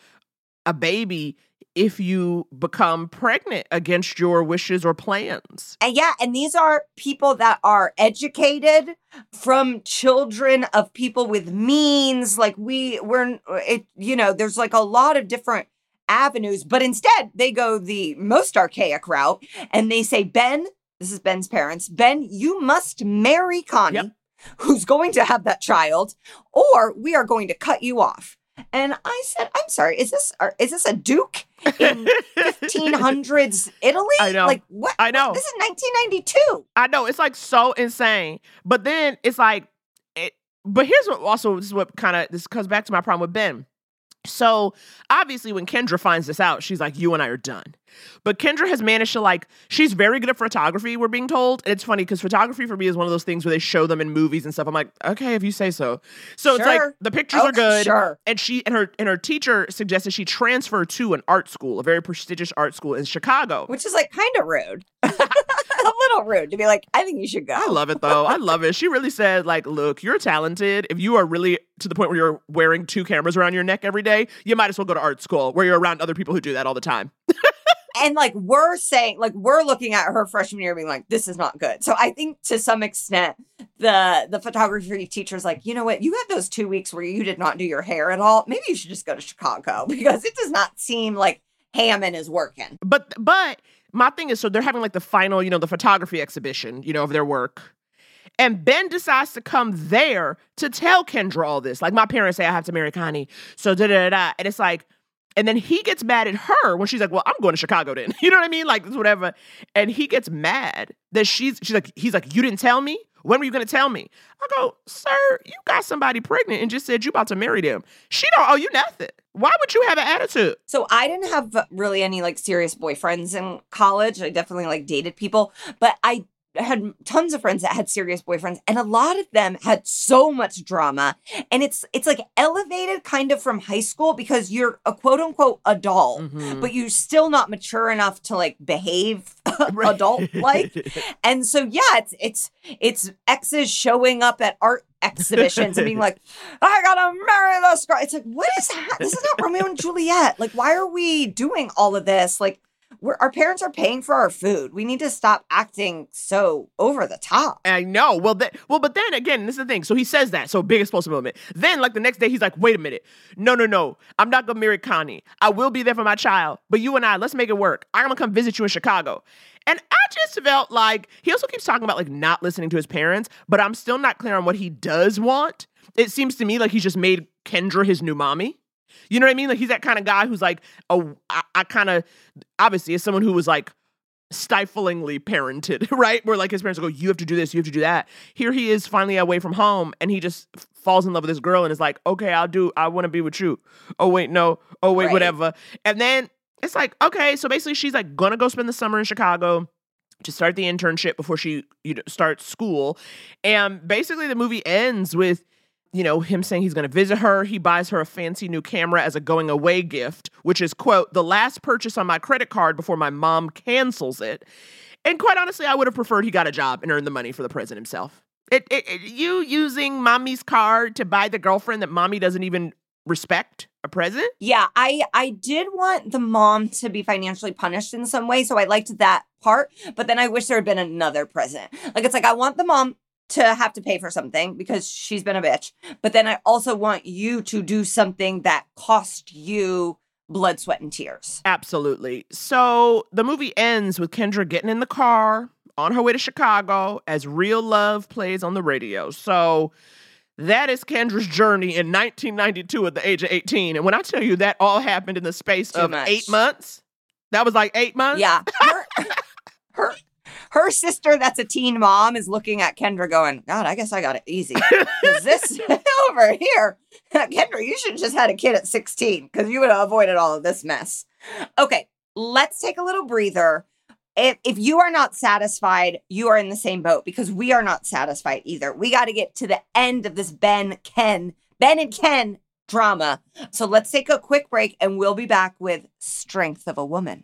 a baby if you become pregnant against your wishes or plans. And yeah, and these are people that are educated from children of people with means. Like we we're it, you know, there's like a lot of different avenues, but instead they go the most archaic route and they say, Ben, this is Ben's parents, Ben, you must marry Connie, Yep. who's going to have that child, or we are going to cut you off. And I said, I'm sorry, is this are, is this a duke in 1500s Italy? I know. Like what? I know. This is 1992. I know it's like so insane. But then it's like, it, but here's what also this is what kind of this comes back to my problem with Ben. So obviously, when Kendra finds this out, she's like, "You and I are done." But Kendra has managed to like, she's very good at photography. We're being told, and it's funny because photography for me is one of those things where they show them in movies and stuff. I'm like, okay, if you say so. So it's like the pictures are oh, good, sure. and she and her and her teacher suggested she transfer to an art school, a very prestigious art school in Chicago. Which is like kind of rude. Rude to be like, I think you should go. I love it though. I love it. She really said, like, look, you're talented. If you are really to the point where you're wearing two cameras around your neck every day, you might as well go to art school where you're around other people who do that all the time. and like we're saying like we're looking at her freshman year being like this is not good so i think to some extent the the photography teacher's like you know what you had those two weeks where you did not do your hair at all maybe you should just go to chicago because it does not seem like hammond is working But but my thing is so they're having like the final, you know, the photography exhibition, you know, of their work. And Ben decides to come there to tell Kendra all this. Like my parents say I have to marry Connie. So da da da. And it's like, and then he gets mad at her when she's like, Well, I'm going to Chicago then. You know what I mean? Like whatever. And he gets mad that she's she's like, he's like, You didn't tell me? When were you gonna tell me? I go, sir, you got somebody pregnant and just said you about to marry them. She don't owe you nothing. Why would you have an attitude? so i didn't have really any like serious boyfriends in college i definitely like dated people but i had tons of friends that had serious boyfriends and a lot of them had so much drama and it's it's like elevated kind of from high school because you're a quote unquote adult Mhm. but you're still not mature enough to like behave Right. adult like and so yeah it's it's it's exes showing up at art exhibitions and being like i gotta marry this girl. It's like what is that? This is not romeo and juliet. Like why are we doing all of this? Like we're, our parents are paying for our food we need to stop acting so over the top I know. Well, that well, but then again, this is the thing. So he says that. So big explosive moment. Then, like the next day, he's like, "Wait a minute, no, no, no. I'm not gonna marry Connie. I will be there for my child, but you and I, let's make it work. I'm gonna come visit you in Chicago." And I just felt like he also keeps talking about like not listening to his parents, but I'm still not clear on what he does want. It seems to me like he's just made Kendra his new mommy. You know what I mean? Like he's that kind of guy who's like, oh, I, I kind of obviously as someone who was like stiflingly parented, right? Where like his parents go, you have to do this, you have to do that. Here he is finally away from home and he just falls in love with this girl and is like, okay, I'll do, I want to be with you. Oh, wait, no. Oh, wait, Right. whatever. And then it's like, okay, so basically she's like gonna go spend the summer in Chicago to start the internship before she you know, starts school. And basically the movie ends with you know, him saying he's going to visit her. He buys her a fancy new camera as a going away gift, which is, quote, the last purchase on my credit card before my mom cancels it. And quite honestly, I would have preferred he got a job and earned the money for the present himself. It, it, it- you using mommy's card to buy the girlfriend that mommy doesn't even respect a present? Yeah, I I did want the mom to be financially punished in some way, so I liked that part. But then I wish there had been another present. Like it's like I want the mom to have to pay for something because she's been a bitch, but then I also want you to do something that cost you blood, sweat, and tears. Absolutely. So the movie ends with Kendra getting in the car on her way to Chicago as Real Love plays on the radio. So that is Kendra's journey in 1992 at the age of 18. And when I tell you that all happened in the space Too of much. eight months, that was like eight months? Yeah, her, her her sister, that's a teen mom, is looking at Kendra, going, "God, I guess I got it easy." 'Cause this over here, Kendra, you should have just had a kid at 16 because you would have avoided all of this mess. Okay, let's take a little breather. If, if you are not satisfied, you are in the same boat because we are not satisfied either. We got to get to the end of this Ben, Ken, Ben and Ken drama. So let's take a quick break and we'll be back with Strength of a Woman.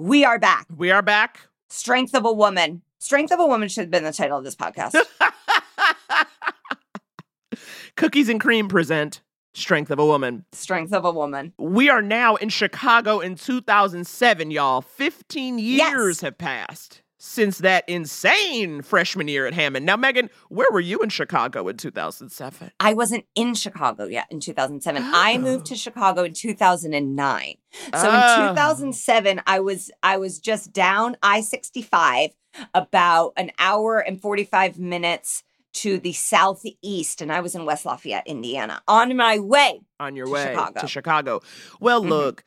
We are back. We are back. Strength of a woman. Strength of a woman should have been the title of this podcast. Cookies and Cream present Strength of a Woman. Strength of a woman. We are now in Chicago in 2007, y'all. 15 years Yes. have passed since that insane freshman year at Hammond. Now, Megan, where were you in Chicago in 2007? I wasn't in Chicago yet in 2007. I moved to Chicago in 2009. So Oh. in 2007, I was I was just down I-65 about an hour and 45 minutes to the southeast and I was in West Lafayette, Indiana, on my way. on your To way Chicago. to Chicago. Well, Mhm. look,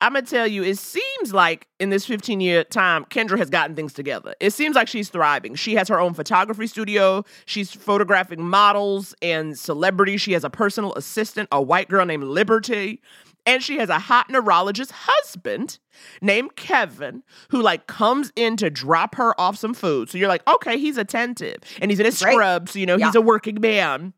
I'm gonna tell you, it seems like in this 15 year time, Kendra has gotten things together. It seems like she's thriving. She has her own photography studio. She's photographing models and celebrities. She has a personal assistant, a white girl named Liberty. And she has a hot neurologist husband named Kevin who like comes in to drop her off some food. So you're like, okay, he's attentive and he's in his Great. scrubs. So, you know, he's a working man.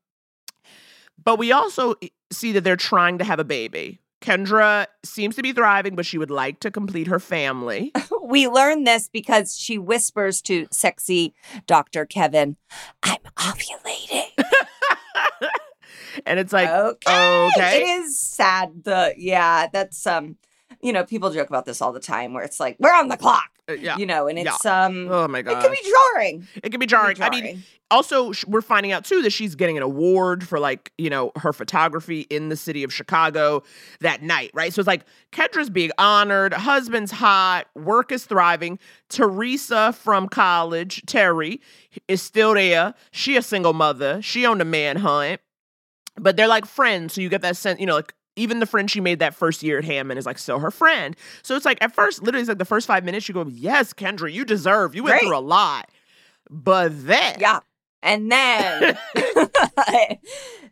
But we also see that they're trying to have a baby. Kendra seems to be thriving, but she would like to complete her family. We learned this because she whispers to sexy Dr. Kevin, I'm ovulating. and it's like, okay. okay. It is sad. The yeah, that's um, you know, people joke about this all the time where it's like, we're on the clock. uh, yeah. You know, and Yeah. it's um Oh my god. it can be jarring. It can be jarring. can be I mean, also sh- we're finding out too that she's getting an award for like you know her photography in the city of chicago that night right so it's like kendra's being honored husband's hot work is thriving teresa from college terry is still there she a single mother she on the manhunt but they're like friends so you get that sense you know like even the friend she made that first year at Hammond is like still her friend. So it's like at first, literally, it's like the first five minutes, you go, Yes, Kendra, you deserve. You went Great. through a lot. But then Yeah. And then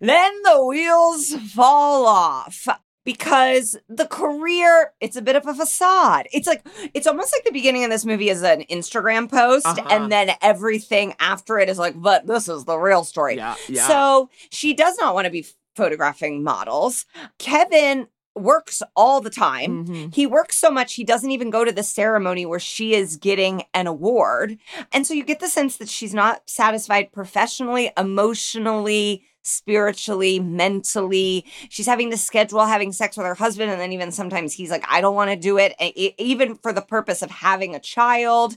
then the wheels fall off because the career it's a bit of a facade. It's like it's almost like the beginning of this movie is an Instagram post Uh-huh. and then everything after it is like but this is the real story. Yeah, yeah. So she does not want to be photographing models. Kevin works all the time. Mhm. He works so much, he doesn't even go to the ceremony where she is getting an award. And so you get the sense that she's not satisfied professionally, emotionally, spiritually, mentally. She's having to schedule having sex with her husband. And then even sometimes he's like, I don't want to do it, even for the purpose of having a child.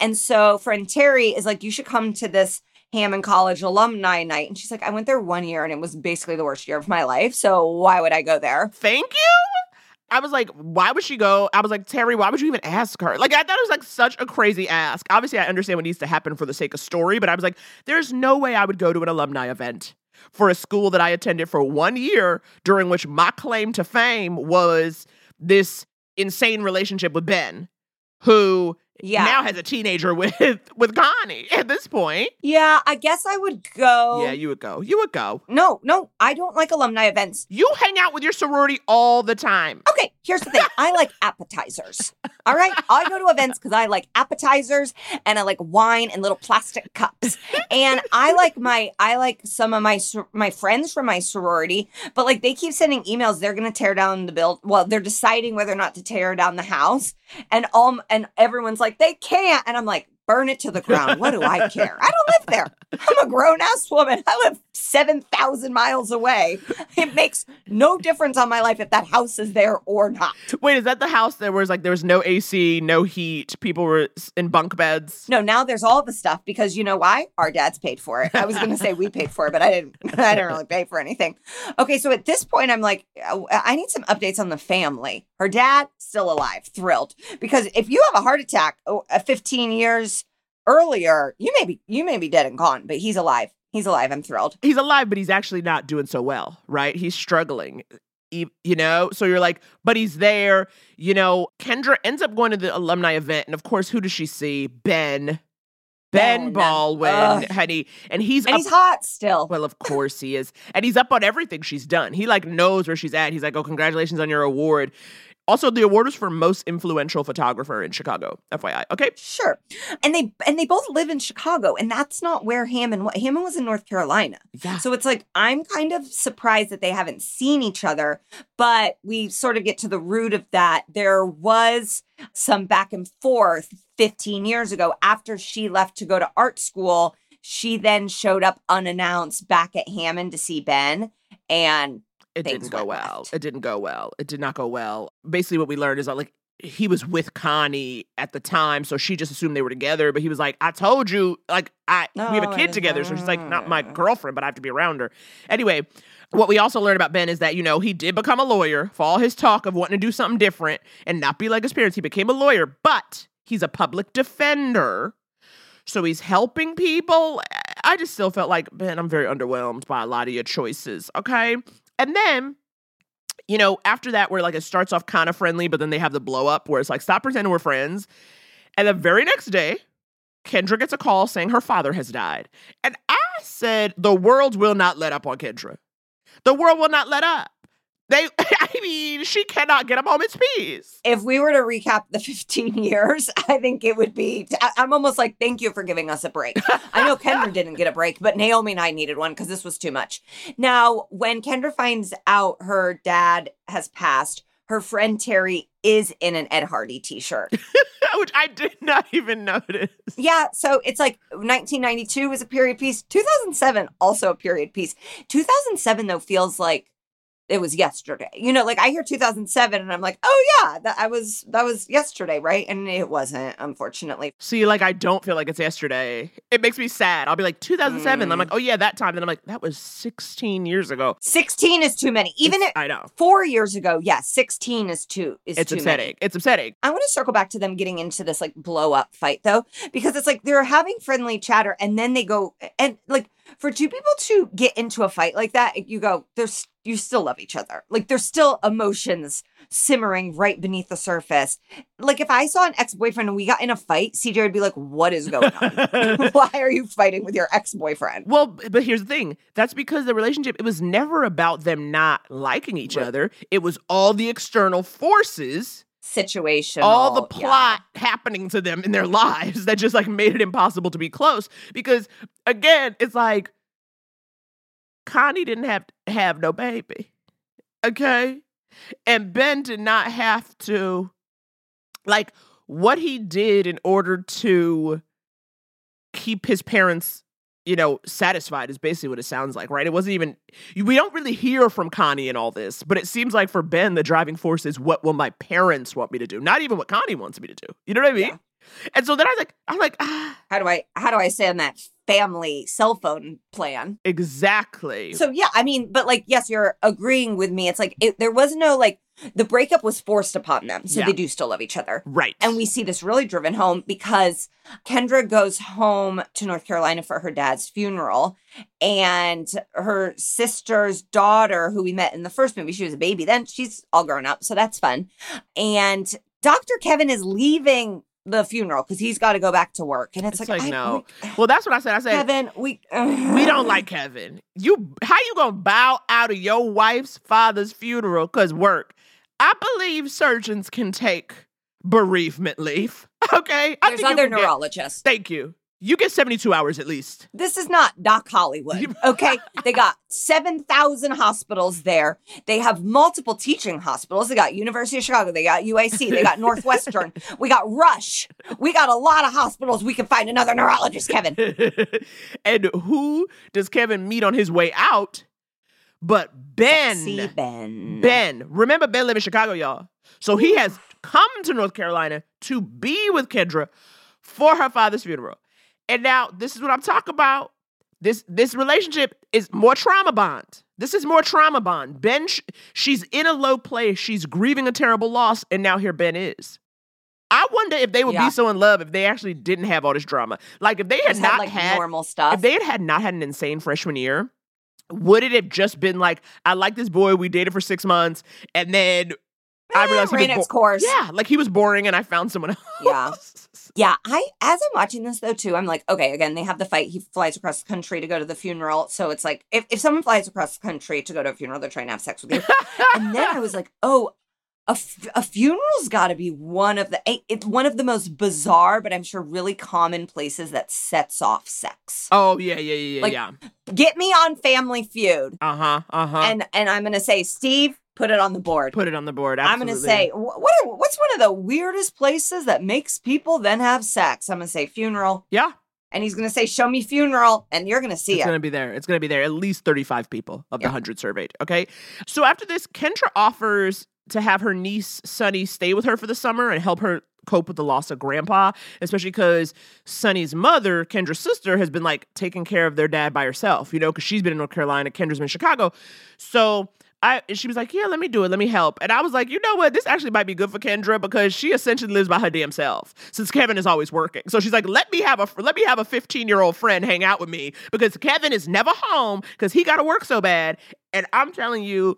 And so friend Terry is like, You should come to this. Hammond College alumni night. And she's like, I went there one year and it was basically the worst year of my life. So why would I go there? Thank you. I was like, why would she go? I was like, Terry, why would you even ask her? Like, I thought it was like such a crazy ask. Obviously, I understand what needs to happen for the sake of story, but I was like, there's no way I would go to an alumni event for a school that I attended for one year, during which my claim to fame was this insane relationship with Ben, who Yeah. now has a teenager with with Connie at this point. Yeah, I guess I would go. Yeah, you would go. You would go. no, no, I don't like alumni events. You hang out with your sorority all the time. Okay, here's the thing. I like appetizers. All right. I go to events because I like appetizers and I like wine and little plastic cups. And I like my I like some of my my friends from my sorority, but like they keep sending emails. They're gonna tear down the build. Well, they're deciding whether or not to tear down the house, and all and everyone's like they can't, and I'm like. Burn it to the ground. What do I care? I don't live there. I'm a grown ass woman. I live 7,000 miles away. It makes no difference on my life if that house is there or not. Wait, is that the house that was like there was no AC, no heat, people were in bunk beds? No, now there's all the stuff because you know why? Our dads paid for it. I was going to say we paid for it, but I didn't. I didn't really pay for anything. Okay, so at this point, I'm like, uh, I need some updates on the family. Her dad still alive, thrilled because if you have a heart attack uh, 15 years earlier, you may be you may be dead and gone, but he's alive. He's alive. I'm thrilled. He's alive, but he's actually not doing so well, right? He's struggling. You know, so you're like, but he's there. You know, Kendra ends up going to the alumni event, and of course, who does she see? Ben, Ben, Ben. Baldwin, Ugh. honey, and he's And up he's hot still. Well, of course he is. And he's up on everything she's done. He like knows where she's at. He's like, "Oh, congratulations on your award." Also, the award was for most influential photographer in Chicago. FYI. Okay. Sure. And they and they both live in Chicago, and that's not where Hammond Hammond was in North Carolina. Yeah. So it's like I'm kind of surprised that they haven't seen each other, but we sort of get to the root of that. There was some back and forth 15 years ago after she left to go to art school. She then showed up unannounced back at Hammond to see Ben, and it things didn't go well. left. It didn't go well. It did not go well. Basically, what we learned is that like he was with Connie at the time, so she just assumed they were together. But he was like, "I told you, like I we have a kid together." So she's like, "Not my girlfriend, but I have to be around her." Anyway, what we also learned about Ben is that you know he did become a lawyer for all his talk of wanting to do something different and not be like his parents. He became a lawyer, but he's a public defender. So he's helping people. I just still felt like, Ben, I'm very underwhelmed by a lot of your choices. Okay. And then, you know, after that, where like it starts off kind of friendly, but then they have the blow up where it's like, stop pretending we're friends. And the very next day, Kendra gets a call saying her father has died. And I said, the world will not let up on Kendra. The world will not let up. They, I mean, she cannot get a moment's peace. if we were to recap the 15 years, I think it would be. I'm almost like, thank you for giving us a break. I know Kendra didn't get a break, but Naomi and I needed one because this was too much. Now, when Kendra finds out her dad has passed, her friend Terry is in an Ed Hardy t shirt. Which I did not even notice. Yeah, so it's like 1992 was a period piece. 2007 also a period piece. 2007 though feels like it was yesterday. You know, like I hear 2007 and I'm like, "Oh yeah, that I was that was yesterday, right?" And it wasn't, unfortunately. See, like I don't feel like it's yesterday. It makes me sad. I'll be like 2007. I'm like, mm. oh yeah, that time. Then I'm like, that was 16 years ago. 16 is too many. Even It's- if I know 4 years ago, yes, 16 is too is it's too upsetting. many. It's upsetting. I want to circle back to them getting into this like blow up fight though, because it's like they're having friendly chatter and then they go and like for two people to get into a fight like that, you go, there's you still love each other. Like there's still emotions simmering right beneath the surface. Like if I saw an ex-boyfriend and we got in a fight, CJ would be like, what is going on? Why are you fighting with your ex-boyfriend? Well, but here's the thing. That's because the relationship, it was never about them not liking each Right. other. It was all the external forces, Situation. all the plot happening to them in their lives that just like made it impossible to be close. Because again, it's like Connie didn't have have no baby. Okay? And Ben did not have to like what he did in order to keep his parents you know satisfied is basically what it sounds like right it wasn't even we don't really hear from connie in all this but it seems like for ben the driving force is what will my parents want me to do not even what connie wants me to do you know what i mean Yeah. and so then i was like i'm like ah How do I how do I say on that family cell phone plan? exactly So yeah, I mean, but like, yes, you're agreeing with me. It's like it, there was no like the breakup was forced upon them, so Yeah. they do still love each other. right And we see this really driven home because Kendra goes home to North Carolina for her dad's funeral, and her sister's daughter, who we met in the first movie, she was a baby then, she's all grown up, so that's fun. And Dr. Kevin is leaving the funeral because he's got to go back to work, and it's, it's like, like, I- no we- well that's what i said i said Kevin, we we don't like Kevin. You how you gonna bow out of your wife's father's funeral cause work? I believe surgeons can take bereavement leave. Okay, I There's other can get- neurologists. thank you. You get seventy two hours at least. This is not Doc Hollywood. Okay. they got 7,000 hospitals there. They have multiple teaching hospitals. They got University of Chicago. They got UIC. They got Northwestern. we got Rush. We got a lot of hospitals. We can find another neurologist, Kevin. and who does Kevin meet on his way out? But Ben. See Ben. Ben. Remember, Ben lived in Chicago, y'all. So he has come to North Carolina to be with Kendra for her father's funeral. And now this is what I'm talking about. This this relationship is more trauma bond. This is more trauma bond. Ben, sh- she's in a low place. She's grieving a terrible loss, and now here Ben is. I wonder if they would Yeah. be so in love if they actually didn't have all this drama. Like if they had Just not had like had normal stuff. if they had, had not had an insane freshman year, would it have just been like, I like this boy, we dated for six months, and then I Eh, realized he ran was its course. Yeah, like he was boring and I found someone else. Yeah. Yeah, I as I'm watching this though too, I'm like, okay, again, they have the fight. He flies across the country to go to the funeral. So it's like if, if someone flies across the country to go to a funeral, they're trying to have sex with you. and then I was like, oh, a, f- a funeral's got to be one of the a- it, one of the most bizarre, but I'm sure really common places that sets off sex. Oh yeah, yeah, yeah, yeah. Like, yeah. Get me on Family Feud, Uh huh. Uh huh. and and I'm gonna say, Steve, put it on the board. Put it on the board. I'm gonna say, what are, what's one of the weirdest places that makes people then have sex? I'm gonna say funeral, Yeah, and he's gonna say, show me funeral, and you're gonna see it's it. gonna be there. It's gonna be there. At least 35 people of the 100 surveyed. Okay. So after this, Kendra offers to have her niece Sunny stay with her for the summer and help her cope with the loss of grandpa, especially because Sunny's mother, Kendra's sister, has been like taking care of their dad by herself, you know, because she's been in North Carolina, Kendra's been in Chicago. So I she was like, Yeah, let me do it, let me help. And I was like, you know what? This actually might be good for Kendra because she essentially lives by her damn self since Kevin is always working. So she's like, let me have a let me have a 15-year-old friend hang out with me because Kevin is never home because he gotta work so bad. And I'm telling you,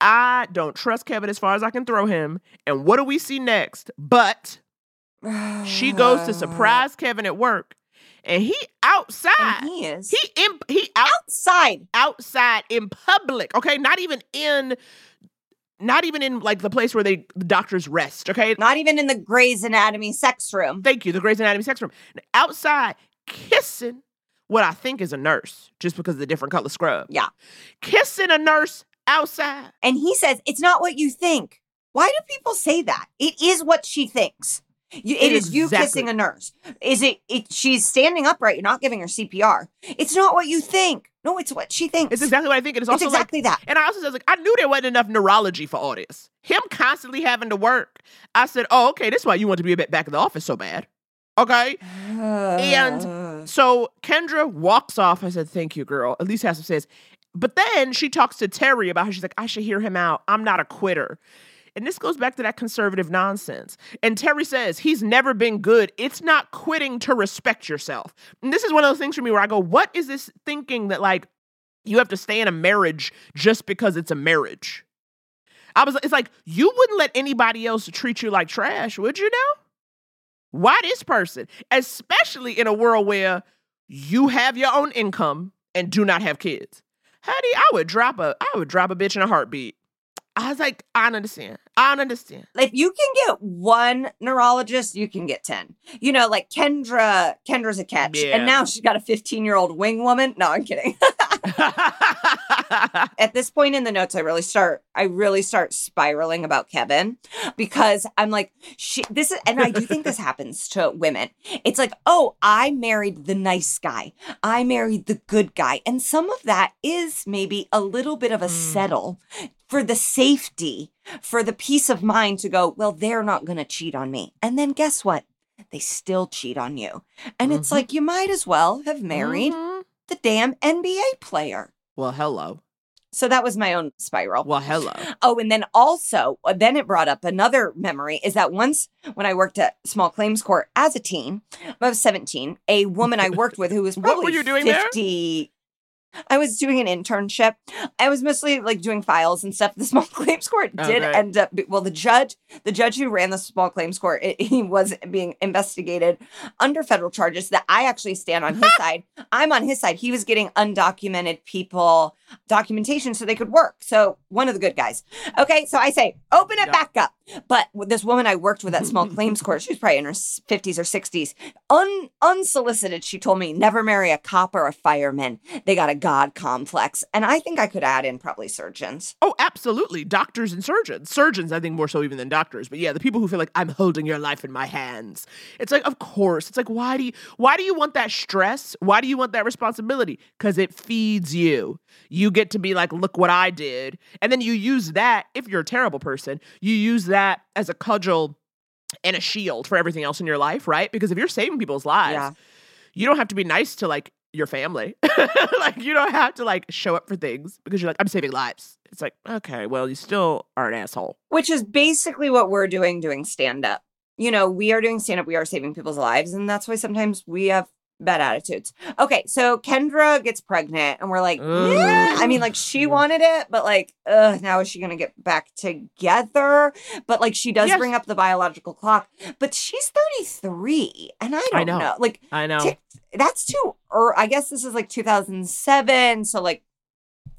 I don't trust Kevin as far as I can throw him. And what do we see next? But she goes to surprise Kevin at work, and he outside. And he is He in he out outside. outside in public. Okay, not even in, not even in like the place where they the doctors rest. Okay, Not even in the Grey's Anatomy sex room. thank you, the Grey's Anatomy sex room. Outside kissing what I think is a nurse, just because of the different color scrub. Yeah. kissing a nurse outside. And he says, it's not what you think. Why do people say that? It is what she thinks. You, it is you kissing a nurse. Is it, it? She's standing upright. You're not giving her CPR. It's not what you think. No, it's what she thinks. It's exactly what I think. And it's It's also like- exactly that. And I also said, like, I knew there wasn't enough neurology for all this. Him constantly having to work. I said, oh, okay, that's why you want to be a bit back in the office so bad. Okay. And so Kendra walks off. I said, thank you, girl. At least Hassan says. But then she talks to Terry about how she's like, I should hear him out. I'm not a quitter. And this goes back to that conservative nonsense. And Terry says, he's never been good. It's not quitting to respect yourself. And this is one of those things for me where I go, what is this thinking that like you have to stay in a marriage just because it's a marriage? I was it's like, you wouldn't let anybody else treat you like trash, would you now? Why this person? Especially in a world where you have your own income and do not have kids. Honey, I would drop a I would drop a bitch in a heartbeat. I was like, I understand. I don't understand. if you can get one neurologist, you can get 10. You know, like Kendra, Kendra's a catch. Yeah. And now she's got a 15 year old wing woman. No, I'm kidding. At this point in the notes, I really start, I really start spiraling about Kevin because I'm like, she, this is, and I do think this happens to women. It's like, oh, I married the nice guy. I married the good guy. And some of that is maybe a little bit of a hmm. settle for the safety, for the peace of mind to go, well, they're not going to cheat on me. And then guess what? They still cheat on you. And it's Mhm. like, you might as well have married Mhm. the damn NBA player. Well, hello. So that was my own spiral. Well, hello. Oh, and then also, uh, then it brought up another memory is that once when I worked at small claims court as a teen, I was 17, a woman I worked with who was What were you doing there? 50. I was doing an internship. I was mostly like doing files and stuff. The small claims court oh, did Okay. end up, well, the judge, the judge who ran the small claims court, it, he was being investigated under federal charges that I actually stand on his side. I'm on his side. He was getting undocumented people documentation so they could work. So one of the good guys. Okay, so I say, open it Yeah. back up. But this woman I worked with at small claims court, she was probably in her 50s or 60s. Un- unsolicited, she told me, never marry a cop or a fireman. They got a God complex. And I think I could add in probably surgeons. Oh, absolutely. Doctors and surgeons. Surgeons, I think, more so even than doctors. But yeah, the people who feel like I'm holding your life in my hands. It's like, of course. It's like, why do you why do you want that stress? Why do you want that responsibility? Because it feeds you. You get to be like, look what I did. And then you use that, if you're a terrible person, you use that as a cudgel and a shield for everything else in your life, right? Because if you're saving people's lives, Yeah. you don't have to be nice to like your family. like you don't have to like show up for things because you're like, I'm saving lives. It's like, okay, well, you still are an asshole. Which is basically what we're doing doing stand up. You know, we are doing stand up, we are saving people's lives. And that's why sometimes we have bad attitudes. Okay, so Kendra gets pregnant, and we're like, "Yeah." I mean, like she wanted it, but like, ugh, now is she gonna get back together? But like, she does Yes. bring up the biological clock, but she's 33, and I don't I know. Like, I know. Tick- that's too, or I guess this is like 2007. So like,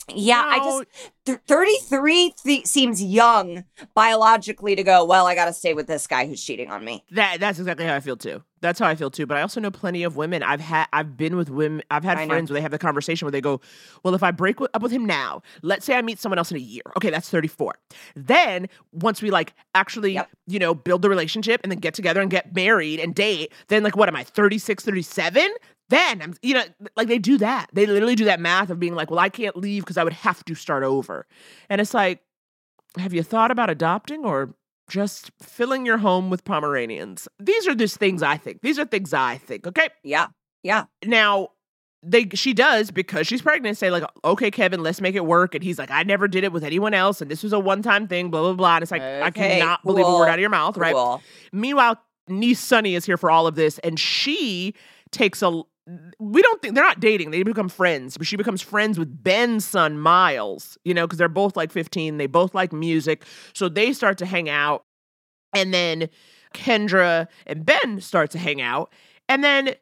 yeah, I just th- 33 th- seems young biologically to go, well, I got to stay with this guy who's cheating on me. That that's exactly how I feel too. That's how I feel too. But I also know plenty of women. I've had I've been with women. I've had I know. friends where they have the conversation where they go, "Well, if I break wi- up with him now, let's say I meet someone else in a year. Okay, that's 34. Then once we like actually, Yep. you know, build the relationship and then get together and get married and date, then like what am I 36, 37? Then I'm, you know, like they do that. They literally do that math of being like, well, I can't leave because I would have to start over. And it's like, have you thought about adopting or just filling your home with Pomeranians? These are just things I think. These are things I think. Okay. Yeah. Yeah. Now, they she does because she's pregnant say like okay kevin let's make it work and he's like i never did it with anyone else and this was a one-time thing blah blah blah and it's like i Okay, cannot believe a word out of your mouth right meanwhile niece sunny is here for all of this and she takes a we don't think they're not dating they become friends but she becomes friends with ben's son miles you know because they're both like 15 they both like music so they start to hang out and then kendra and ben start to hang out and then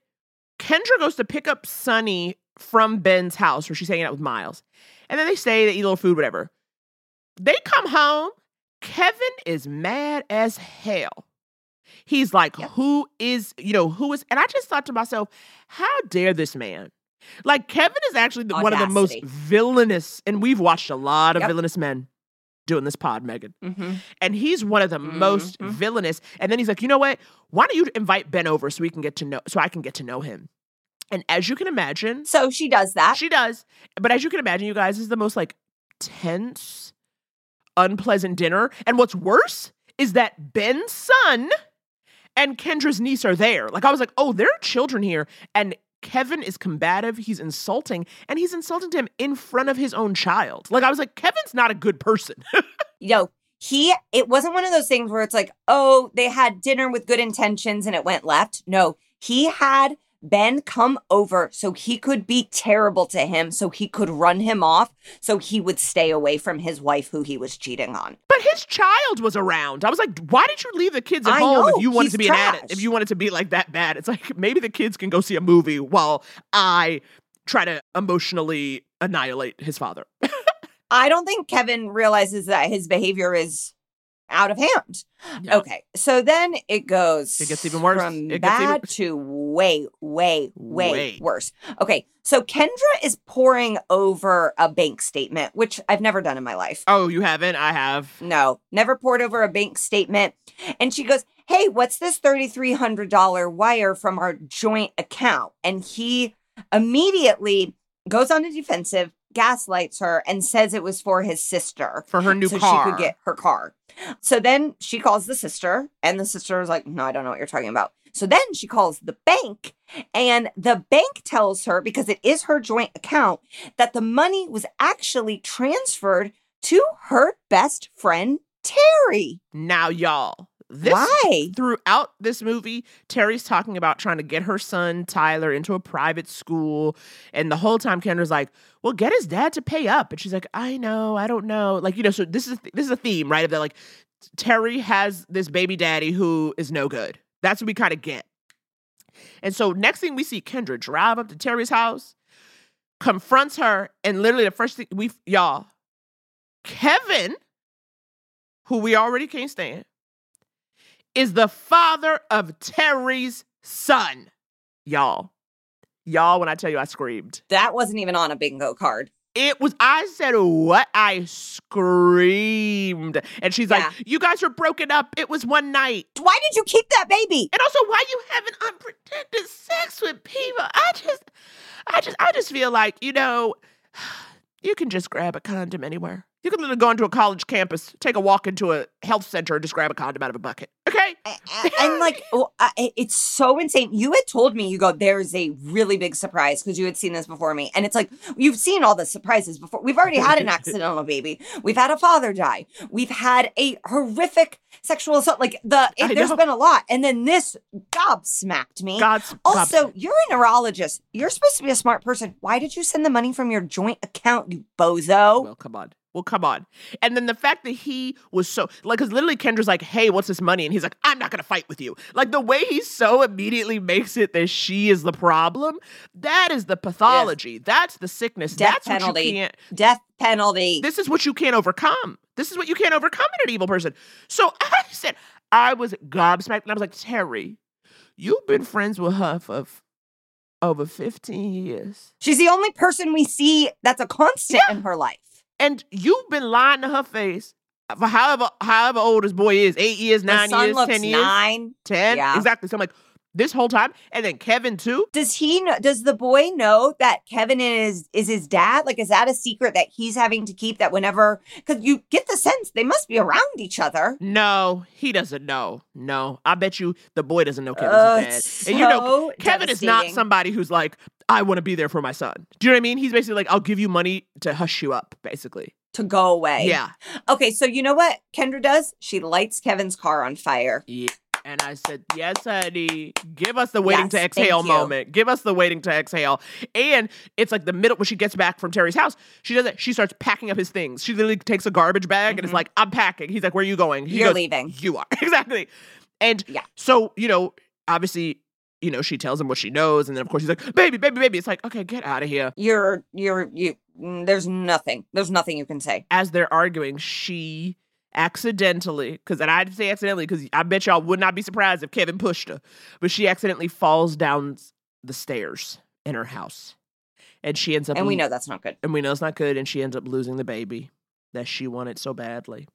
kendra goes to pick up sunny from ben's house where she's hanging out with miles and then they stay they eat a little food whatever. They come home kevin is mad as hell He's like, Yep. who is, you know, who is, and I just thought to myself, how dare this man? Like, Kevin is actually the, one of the most villainous, and we've watched a lot of Yep. villainous men doing this pod, Megan. Mm-hmm. And he's one of the most Mhm. villainous. And then he's like, you know what? Why don't you invite Ben over so we can get to know, so I can get to know him? And as you can imagine, So she does that. she does. But as you can imagine, you guys, this is the most like tense, unpleasant dinner. And what's worse is that Ben's son and Kendra's niece are there. Like I was like, oh, there are children here. And Kevin is combative, he's insulting, and he's insulting to him in front of his own child. Like I was like, Kevin's not a good person. know, he it wasn't one of those things where it's like, oh, they had dinner with good intentions and it went left. No, he had Ben come over so he could be terrible to him, so he could run him off, so he would stay away from his wife who he was cheating on. But his child was around. I was like, why did you leave the kids at I home know, if you wanted to be an addict? If you wanted to be like that bad? It's like maybe the kids can go see a movie while I try to emotionally annihilate his father. I don't think Kevin realizes that his behavior is out of hand. Yeah. Okay, so then it goes. It gets even worse. From It gets bad even- to way, way, way, Way. worse. Okay, so Kendra is poring over a bank statement, which I've never done in my life. Oh, you haven't? I have. No, never poured over a bank statement. And she goes, Hey, what's this $3,300 wire from our joint account? And he immediately goes on the defensive, gaslights her, and says it was for his sister For her new so car. she could get her car. So then she calls the sister, and the sister is like, No, I don't know what you're talking about. So then she calls the bank, and the bank tells her, because it is her joint account, that the money was actually transferred to her best friend, Terry. Now, y'all. This Why? throughout this movie, Terry's talking about trying to get her son Tyler into a private school, and the whole time Kendra's like, "Well, get his dad to pay up," and she's like, "I know, I don't know." Like you know, so this is this is a theme, right? Of that, like Terry has this baby daddy who is no good. That's what we kind of get. And so next thing we see Kendra drive up to Terry's house, confronts her, and literally the first thing we y'all, Kevin, who we already can't stand, is the father of Terry's son. Y'all. Y'all, when I tell you I screamed. That wasn't even on a bingo card. It was, I said, what? I screamed. And she's Yeah. like, you guys are broken up. It was one night. Why did you keep that baby? And also, why you having unprotected sex with people? I just, I just, I just feel like, you know, you can just grab a condom anywhere. You can go into a college campus, take a walk into a health center, and just grab a condom out of a bucket. Okay? And like oh, I- it's so insane. You had told me you go there's a really big surprise because you had seen this before me. And it's like you've seen all the surprises before. We've already had an accidental baby. We've had a father die. We've had a horrific sexual assault. Like the it, there's been a lot. And then this gobsmacked me. God's also you're a neurologist. You're supposed to be a smart person. Why did you send the money from your joint account you bozo? Well, come on. Well, come on. And then the fact that he was so like, because literally Kendra's like, "Hey, what's this money?" And he's like, "I'm not gonna fight with you." Like the way he so immediately makes it that she is the problem. That is the pathology. That's the sickness. Death That's what penalty. you can't. Death penalty. This is what you can't overcome. This is what you can't overcome in an evil person. So I said, I was gobsmacked, and I was like, Terry, you've been friends with her for over 15 years. She's the only person we see that's a constant in her life. And you've been lying to her face for however however old this boy is, eight years, nine years, ten years, nine. ten. Yeah. Exactly. So I'm like, this whole time, and then Kevin too. Does he know? Does the boy know that Kevin is is his dad? Like, is that a secret that he's having to keep? That whenever, because you get the sense they must be around each other. No, he doesn't know. No, I bet you the boy doesn't know Kevin's it's dad. And you know, Kevin is not somebody who's like, I want to be there for my son. Do you know what I mean? He's basically like, I'll give you money to hush you up, basically. to go away. Yeah. Okay, so you know what Kendra does? She lights Kevin's car on fire. Yeah. And I said, Yes, honey. Give us the waiting Yes, to exhale moment. Give us the waiting to exhale. And it's like the middle when she gets back from Terry's house, she does it. She starts packing up his things. She literally takes a garbage bag and is Mhm. like, I'm packing. He's like, Where are you going? He You're goes, leaving. You are. exactly. And Yeah. so, you know, obviously, you know, she tells him what she knows. And then, of course, he's like, Baby, baby, baby. It's like, Okay, get out of here. You're you're you. mm, There's nothing. There's nothing you can say. As they're arguing, she accidentally, because and I'd say accidentally, because I bet y'all would not be surprised if Kevin pushed her, but she accidentally falls down the stairs in her house, and she ends up And we lo- know that's not good. and we know it's not good, and she ends up losing the baby that she wanted so badly.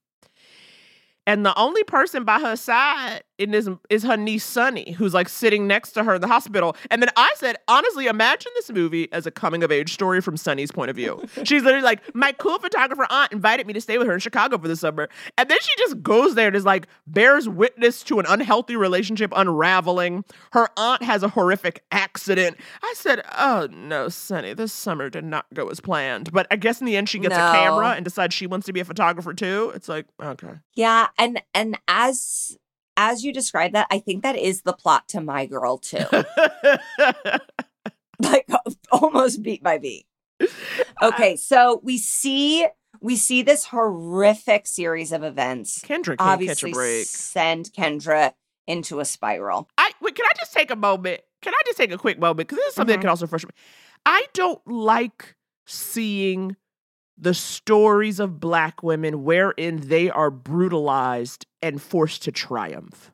And the only person by her side in this is her niece Sunny, who's like sitting next to her in the hospital. And then I said, honestly, imagine this movie as a coming of age story from Sunny's point of view. She's literally like, my cool photographer aunt invited me to stay with her in Chicago for the summer. And then she just goes there and is like, bears witness to an unhealthy relationship unraveling. Her aunt has a horrific accident. I said, oh no, Sunny, this summer did not go as planned. But I guess in the end, she gets No. a camera and decides she wants to be a photographer too. It's like, okay. Yeah, and and as as you describe that, I think that is the plot to My Girl too. like almost beat by beat. Okay, so we see we see this horrific series of events Kendra can't catch a obviously break. send Kendra into a spiral. I wait, can I just take a moment? Can I just take a quick moment? Because this is something Mhm. that can also frustrate me. I don't like seeing the stories of black women wherein they are brutalized and forced to triumph.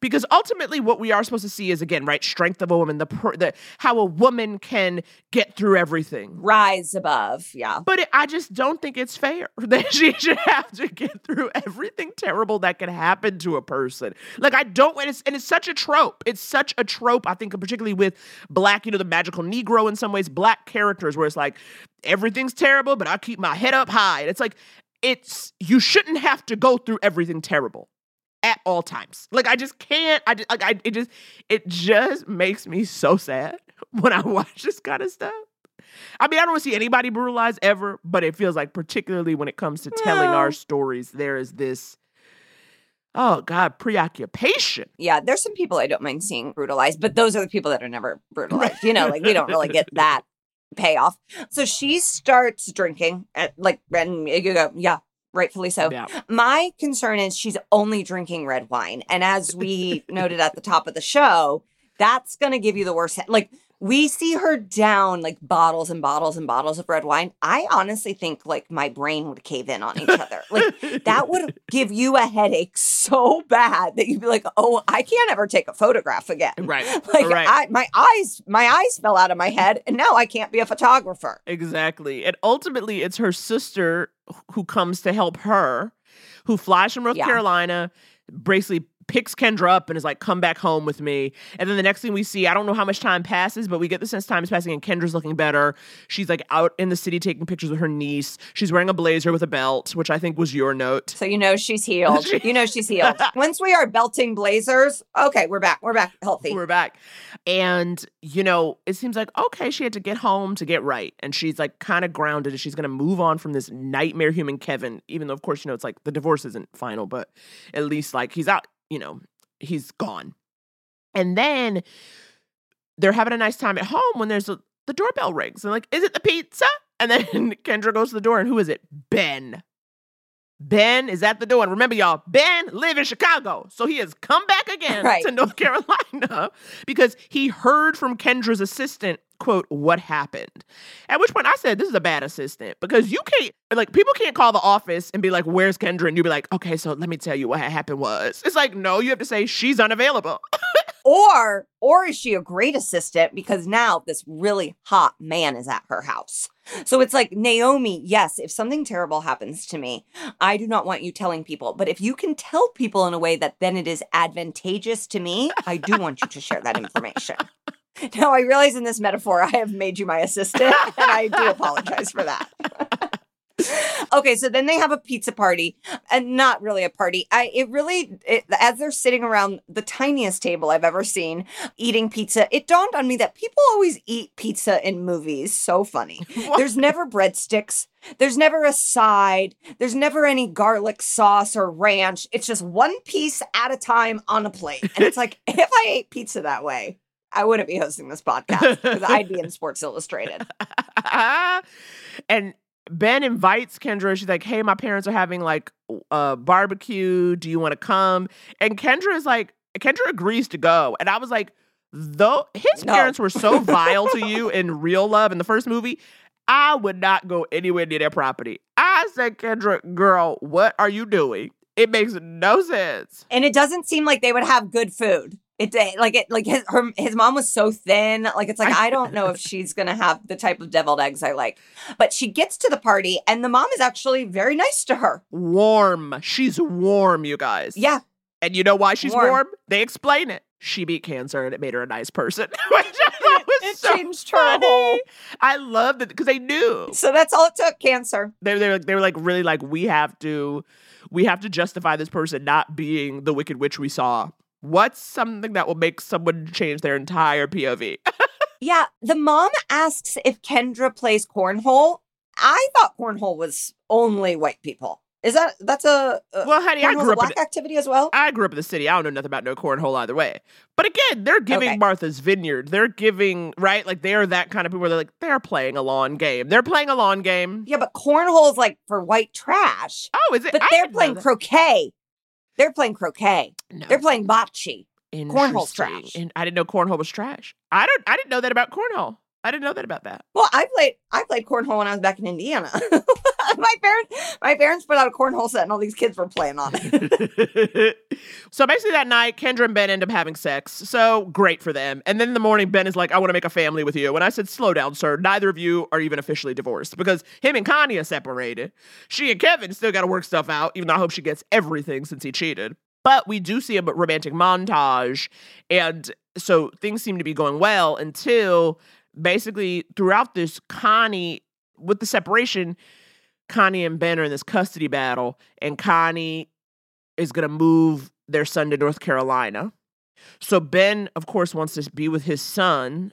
Because ultimately, what we are supposed to see is again, right, strength of a woman, the, per, the how a woman can get through everything. Rise above, yeah. But it, I just don't think it's fair that she should have to get through everything terrible that can happen to a person. Like I don't, and it's and it's such a trope. It's such a trope. I think particularly with black, you know, the magical Negro in some ways, black characters, where it's like everything's terrible, but I keep my head up high. And it's like it's you shouldn't have to go through everything terrible at all times. Like I just can't. I just like I it just it just makes me so sad when I watch this kind of stuff. I mean, I don't see anybody brutalized ever, but it feels like particularly when it comes to telling No. our stories, there is this oh god preoccupation. Yeah, there's some people I don't mind seeing brutalized, but those are the people that are never brutalized. You know, like we don't really get that payoff. So she starts drinking, at, like, and you go, yeah, rightfully so. Yeah. My concern is she's only drinking red wine. And as we noted at the top of the show, that's going to give you the worst. Like, we see her down like bottles and bottles and bottles of red wine. I honestly think like my brain would cave in on each other. Like, that would give you a headache so bad that you'd be like, oh, I can't ever take a photograph again. Right. Like, right. I, my eyes, my eyes fell out of my head, and now I can't be a photographer. Exactly. And ultimately, it's her sister who comes to help her, who flies from North Yeah. Carolina, basically picks Kendra up and is like, come back home with me. And then the next thing we see, I don't know how much time passes, but we get the sense time is passing and Kendra's looking better. She's like out in the city taking pictures with her niece. She's wearing a blazer with a belt, which I think was your note. So you know she's healed. you know she's healed. Once we are belting blazers, okay, we're back. We're back healthy. We're back. And, you know, it seems like, okay, she had to get home to get right. And she's like kind of grounded and she's going to move on from this nightmare human Kevin, even though, of course, you know, it's like the divorce isn't final, but at least like he's out, you know, he's gone. And then they're having a nice time at home when there's a, the doorbell rings and like, is it the pizza? And then Kendra goes to the door, and who is it? Ben. Ben is at the door. And remember, y'all, Ben live in Chicago. So he has come back again Right. to North Carolina because he heard from Kendra's assistant, quote, what happened. At which point I said, this is a bad assistant because you can't, like, people can't call the office and be like, where's Kendra? And you'd be like, okay, so let me tell you what happened was. It's like, no, you have to say she's unavailable. Or or is she a great assistant because now this really hot man is at her house? So it's like Naomi, yes, if something terrible happens to me, I do not want you telling people, but if you can tell people in a way that then it is advantageous to me, I do want you to share that information. Now I realize in this metaphor I have made you my assistant and I do apologize for that. okay, so then they have a pizza party, and not really a party. I it really it, as they're sitting around the tiniest table I've ever seen eating pizza. It dawned on me that people always eat pizza in movies. So funny. There's never breadsticks. There's never a side. There's never any garlic sauce or ranch. It's just one piece at a time on a plate. And it's like if I ate pizza that way, I wouldn't be hosting this podcast because I'd be in Sports Illustrated. and Ben invites Kendra. She's like, "Hey, my parents are having like a uh, barbecue. Do you want to come?" And Kendra is like, Kendra agrees to go. And I was like, though his No. parents were so vile to you in real love in the first movie, I would not go anywhere near their property. I said, Kendra, girl, what are you doing? It makes no sense. and it doesn't seem like they would have good food. It eh, like it like his her his mom was so thin. Like it's like I don't know if she's gonna have the type of deviled eggs I like. But she gets to the party and the mom is actually very nice to her. Warm. She's warm, you guys. Yeah, And you know why she's Warm. warm? They explain it. She beat cancer and it made her a nice person. Which I thought was It so changed her whole- I love it because they knew. so that's all it took. Cancer. They, they, were, they were like really like, we have to we have to justify this person not being the wicked witch we saw. What's something that will make someone change their entire POV? Yeah, the mom asks if Kendra plays cornhole. I thought cornhole was only white people. Is that that's a, a well, honey, I grew up in black activity as well? I grew up in the city. I don't know nothing about no cornhole either way. But again, they're giving Okay. Martha's Vineyard. They're giving, right? Like they are that kind of people where they're like, they're playing a lawn game. They're playing a lawn game. Yeah, but cornhole's like for white trash. Oh, is it? But I they're playing croquet. They're playing croquet. No. They're playing bocce. cornhole's trash. And I didn't know cornhole was trash. I don't. I didn't know that about cornhole. I didn't know that about that. Well, I played I played cornhole when I was back in Indiana. my parents my parents put out a cornhole set and all these kids were playing on it. so basically, that night, Kendra and Ben end up having sex. So great for them. And then in the morning, Ben is like, "I want to make a family with you." And I said, "Slow down, sir. Neither of you are even officially divorced because him and Connie are separated. She and Kevin still got to work stuff out. Even though I hope she gets everything since he cheated." But we do see a romantic montage, and so things seem to be going well until basically throughout this, Connie with the separation. Connie and Ben are in this custody battle, and Connie is going to move their son to North Carolina. So Ben, of course, wants to be with his son.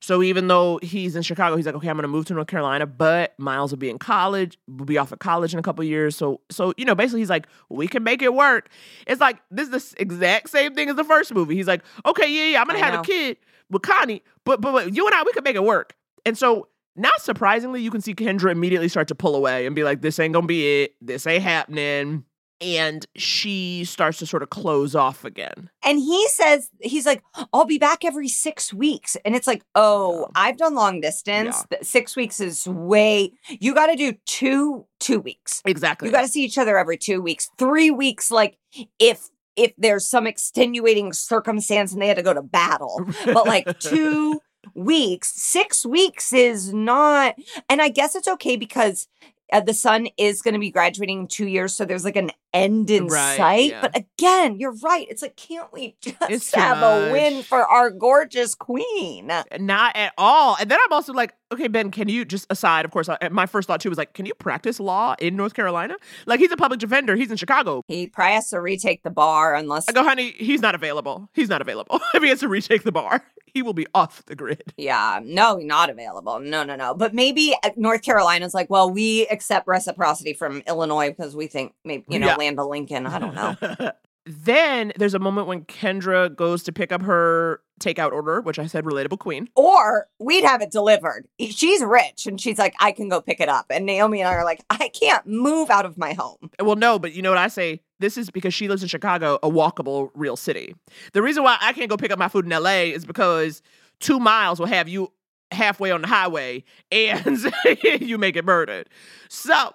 So even though he's in Chicago, he's like, okay, I'm going to move to North Carolina, but Miles will be in college, will be off at college in a couple years. So, so you know, basically, he's like, we can make it work. It's like this is the exact same thing as the first movie. He's like, okay, yeah, yeah, I'm going to have know. a kid with Connie, but, but but you and I, we can make it work. And so, not surprisingly, you can see Kendra immediately start to pull away and be like, this ain't gonna be it. This ain't happening. And she starts to sort of close off again. and he says he's like, I'll be back every six weeks. And it's like, oh, I've done long distance. Th- Six weeks is way you gotta do two two weeks. Exactly. You got to see each other every two weeks. Three weeks, like if if there's some extenuating circumstance and they had to go to battle. But like two weeks, six weeks is not. And I guess it's okay because uh, the son is going to be graduating in two years, so there's like an end in Right, sight. yeah. But again, you're right. It's like, can't we just It's have a win for our gorgeous queen? Not at all. And then I'm also like, okay, Ben, can you just aside, of course, uh, my first thought too was like, can you practice law in North Carolina? Like, he's a public defender. He's in Chicago. He probably has to retake the bar unless I go, honey, he's not available. He's not available. if he has to retake the bar, he will be off the grid. Yeah, no, not available. No, no, no. But maybe uh, North Carolina's like, well, we accept reciprocity from Illinois because we think maybe you know Yeah. land of Lincoln. I don't know. then there's a moment when Kendra goes to pick up her takeout order, which I said relatable queen. Or we'd have it delivered. She's rich and she's like, I can go pick it up. And Naomi and I are like, I can't move out of my home. Well, no, but you know what I say? This is because she lives in Chicago, a walkable real city. The reason why I can't go pick up my food in LA is because two miles will have you halfway on the highway and you may get murdered. So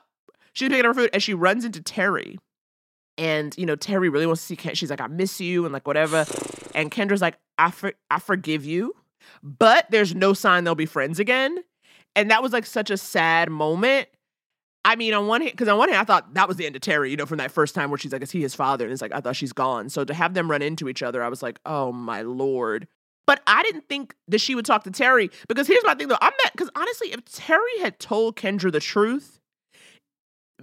she's picking up her food and she runs into Terry. And, you know, Terry really wants to see Kendra. She's like, I miss you and like whatever. And Kendra's like, I, for- I forgive you, but there's no sign they'll be friends again. And that was like such a sad moment. I mean, on one hand, because on one hand, I thought that was the end of Terry, you know, from that first time where she's like, is he his father? And it's like, I thought she's gone. So to have them run into each other, I was like, oh my lord. But I didn't think that she would talk to Terry because here's my thing though. I'm because honestly, if Terry had told Kendra the truth,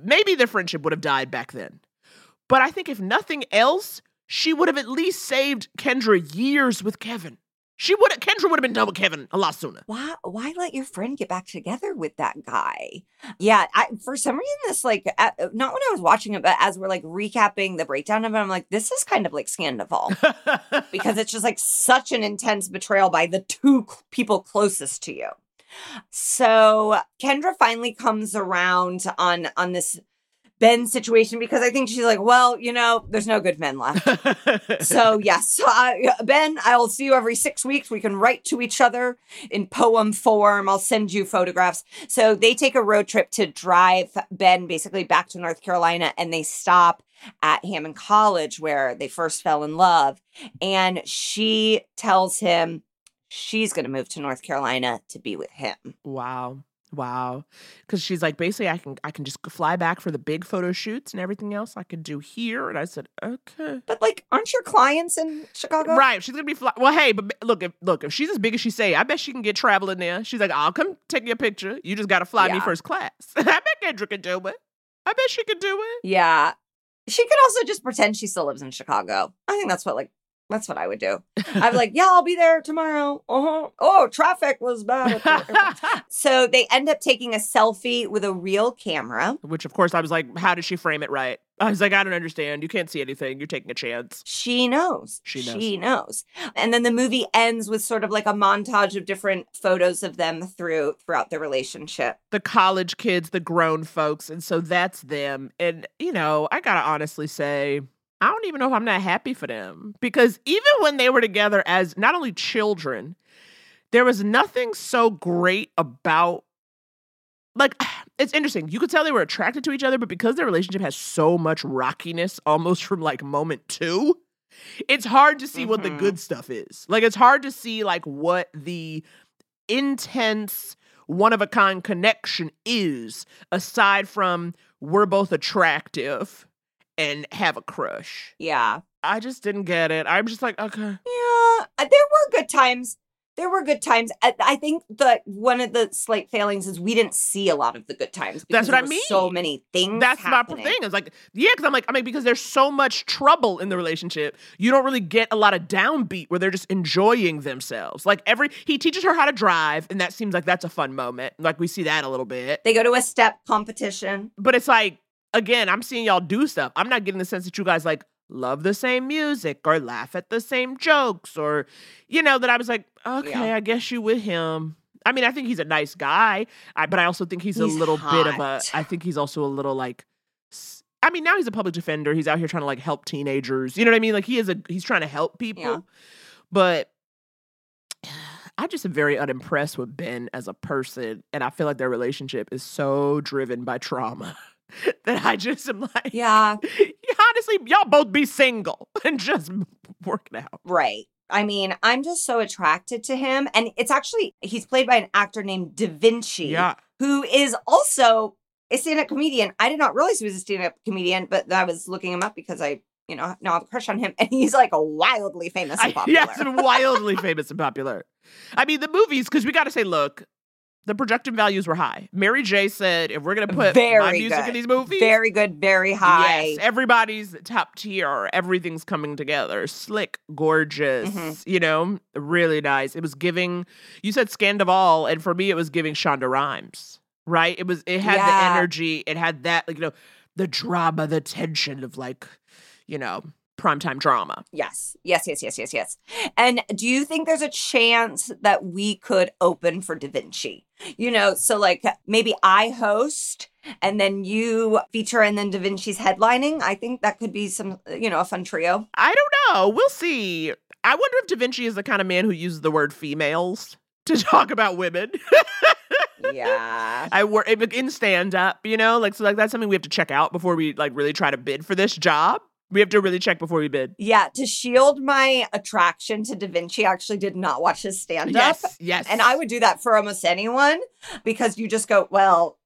maybe their friendship would have died back then. But I think if nothing else, she would have at least saved Kendra years with Kevin. She would Kendra would have been done with Kevin a lot sooner. Why why let your friend get back together with that guy? Yeah, I, for some reason this like uh, not when I was watching it, but as we're like recapping the breakdown of it, I'm like, this is kind of like Scandival because it's just like such an intense betrayal by the two c- people closest to you. So Kendra finally comes around on on this Ben situation because I think she's like, well, you know, there's no good men left. so yes, so I, Ben, I'll see you every six weeks. We can write to each other in poem form. I'll send you photographs. So they take a road trip to drive Ben basically back to North Carolina, and they stop at Hammond College where they first fell in love. And she tells him she's going to move to North Carolina to be with him. Wow. Wow. Cuz she's like basically I can I can just fly back for the big photo shoots and everything else I could do here and I said, "Okay." But like, aren't your clients in Chicago? Right, she's gonna be fly- well. Hey, but look, if look, if she's as big as she say, I bet she can get traveling there. She's like, I'll come take your picture. You just gotta fly me first class. I bet Kendra can do it. I bet she could do it. Yeah. She could also just pretend she still lives in Chicago. I think that's what like that's what I would do. I'm like, yeah, I'll be there tomorrow. Uh-huh. Oh, traffic was bad. at the airport." so they end up taking a selfie with a real camera. Which, of course, I was like, how did she frame it right? I was like, I don't understand. You can't see anything. You're taking a chance. She knows. She knows. She knows. And then the movie ends with sort of like a montage of different photos of them through throughout the relationship. The college kids, the grown folks. And so that's them. And, you know, I gotta honestly say, I don't even know if I'm not happy for them. Because even when they were together as not only children, there was nothing so great about like it's interesting. You could tell they were attracted to each other, but because their relationship has so much rockiness almost from like moment two, it's hard to see what the Mhm. good stuff is. Like it's hard to see like what the intense one of a kind connection is aside from we're both attractive and have a crush. Yeah. I just didn't get it. I'm just like, okay. Yeah, uh, there were good times. There were good times. I, I think that one of the slight failings is we didn't see a lot of the good times. That's what I mean. So many things. That's happening. my thing. It's like, yeah, because I'm like, I mean, because there's so much trouble in the relationship, you don't really get a lot of downbeat where they're just enjoying themselves. Like every he teaches her how to drive, and that seems like that's a fun moment. Like we see that a little bit. They go to a step competition. But it's like, again, I'm seeing y'all do stuff. I'm not getting the sense that you guys like love the same music or laugh at the same jokes or, you know, that I was like, okay, Yeah. I guess you with him. I mean, I think he's a nice guy, I, but I also think he's, He's a little bit of a. I think he's also a little like. I mean, now he's a public defender. He's out here trying to like help teenagers. You know what I mean? Like he is a. He's trying to help people, Yeah. but. I just am very unimpressed with Ben as a person, and I feel like their relationship is so driven by trauma that I just am like, Yeah, honestly, y'all both be single and just work it out. right. I mean, I'm just so attracted to him. And it's actually, he's played by an actor named Da'Vinchi, Yeah. who is also a stand up comedian. I did not realize he was a stand up comedian, but I was looking him up because I, you know, now I have a crush on him. And he's like a wildly famous and I, popular. yes, wildly famous and popular. I mean, the movies, because we got to say, look, the projection values were high. Mary J said, if we're going to put my Very music in good. these movies, Very good, very high. Yes, everybody's top tier. Everything's coming together. Slick, gorgeous, Mhm. you know, really nice. It was giving, you said Scandival, and for me, it was giving Shonda Rhimes, right? It was, it had Yeah. the energy, it had that, like, you know, the drama, the tension of like, you know, primetime drama. Yes, yes, yes, yes, yes, yes. And do you think there's a chance that we could open for Da'Vinchi? You know, so like maybe I host and then you feature and then Da'Vinchi's headlining. I think that could be some, you know, a fun trio. I don't know. We'll see. I wonder if Da'Vinchi is the kind of man who uses the word females to talk about women. Yeah. I work in stand up, you know, like so like that's something we have to check out before we like really try to bid for this job. We have to really check before we bid. Yeah, to shield my attraction to Da'Vinchi, I actually did not watch his stand up. Yes, yes. And I would do that for almost anyone because you just go, well,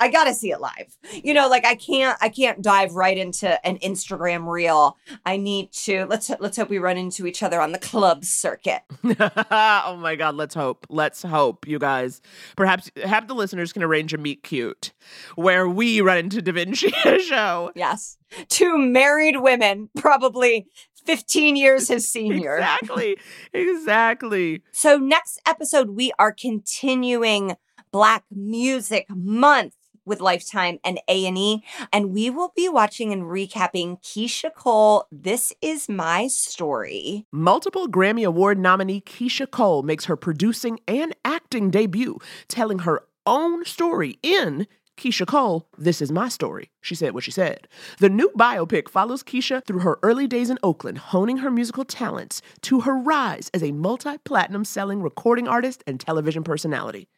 I got to see it live. You know, like I can't I can't dive right into an Instagram reel. I need to let's let's hope we run into each other on the club circuit. oh my god, let's hope. Let's hope, you guys. Perhaps have the listeners can arrange a meet cute where we run into Da'Vinchi show. Yes. Two married women, probably 15 years his senior. Exactly. Exactly. So next episode we are continuing Black Music Month with Lifetime and A&E and we will be watching and recapping Keyshia Cole This Is My Story. Multiple Grammy Award nominee Keyshia Cole makes her producing and acting debut, telling her own story in Keyshia Cole, This Is My Story. She said what she said. The new biopic follows Keyshia through her early days in Oakland, honing her musical talents to her rise as a multi platinum selling recording artist and television personality.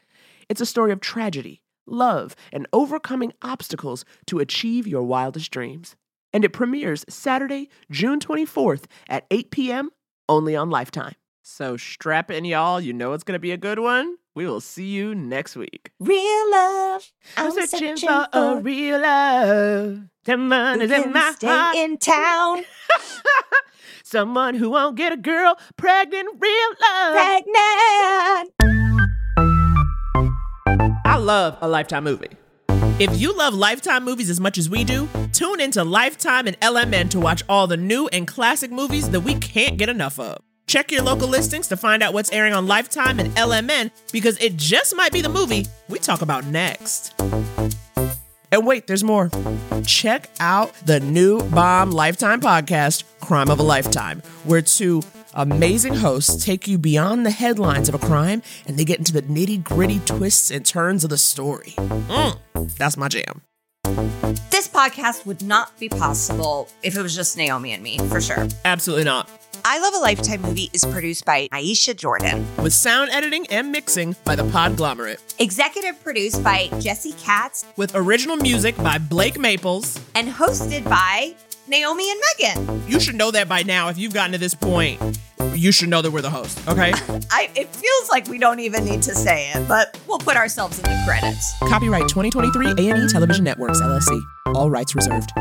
It's a story of tragedy, love, and overcoming obstacles to achieve your wildest dreams. And it premieres Saturday, June 24th at 8 p.m. only on Lifetime. So strap in, y'all. You know it's going to be a good one. We will see you next week. Real love. I'm, searching, for, a real love. Someone is in my stay heart. in town. Someone who won't get a girl pregnant. Real love. Pregnant. I love a Lifetime movie. If you love Lifetime movies as much as we do, tune into Lifetime and LMN to watch all the new and classic movies that we can't get enough of. Check your local listings to find out what's airing on Lifetime and LMN because it just might be the movie we talk about next. And wait, there's more. Check out the new Bomb Lifetime podcast, Crime of a Lifetime, where two amazing hosts take you beyond the headlines of a crime and they get into the nitty gritty twists and turns of the story. Mm, that's my jam. This podcast would not be possible if it was just Naomi and me, for sure. Absolutely not. I Love a Lifetime movie is produced by Aisha Jordan. With sound editing and mixing by the Podglomerate. Executive produced by Jesse Katz With original music by Blake Maples. and hosted by Naomi and Megan. You should know that by now. If you've gotten to this point, you should know that we're the host, okay? I, it feels like we don't even need to say it, but we'll put ourselves in the credits. Copyright 2023 A&E Television Networks, LLC. All rights reserved.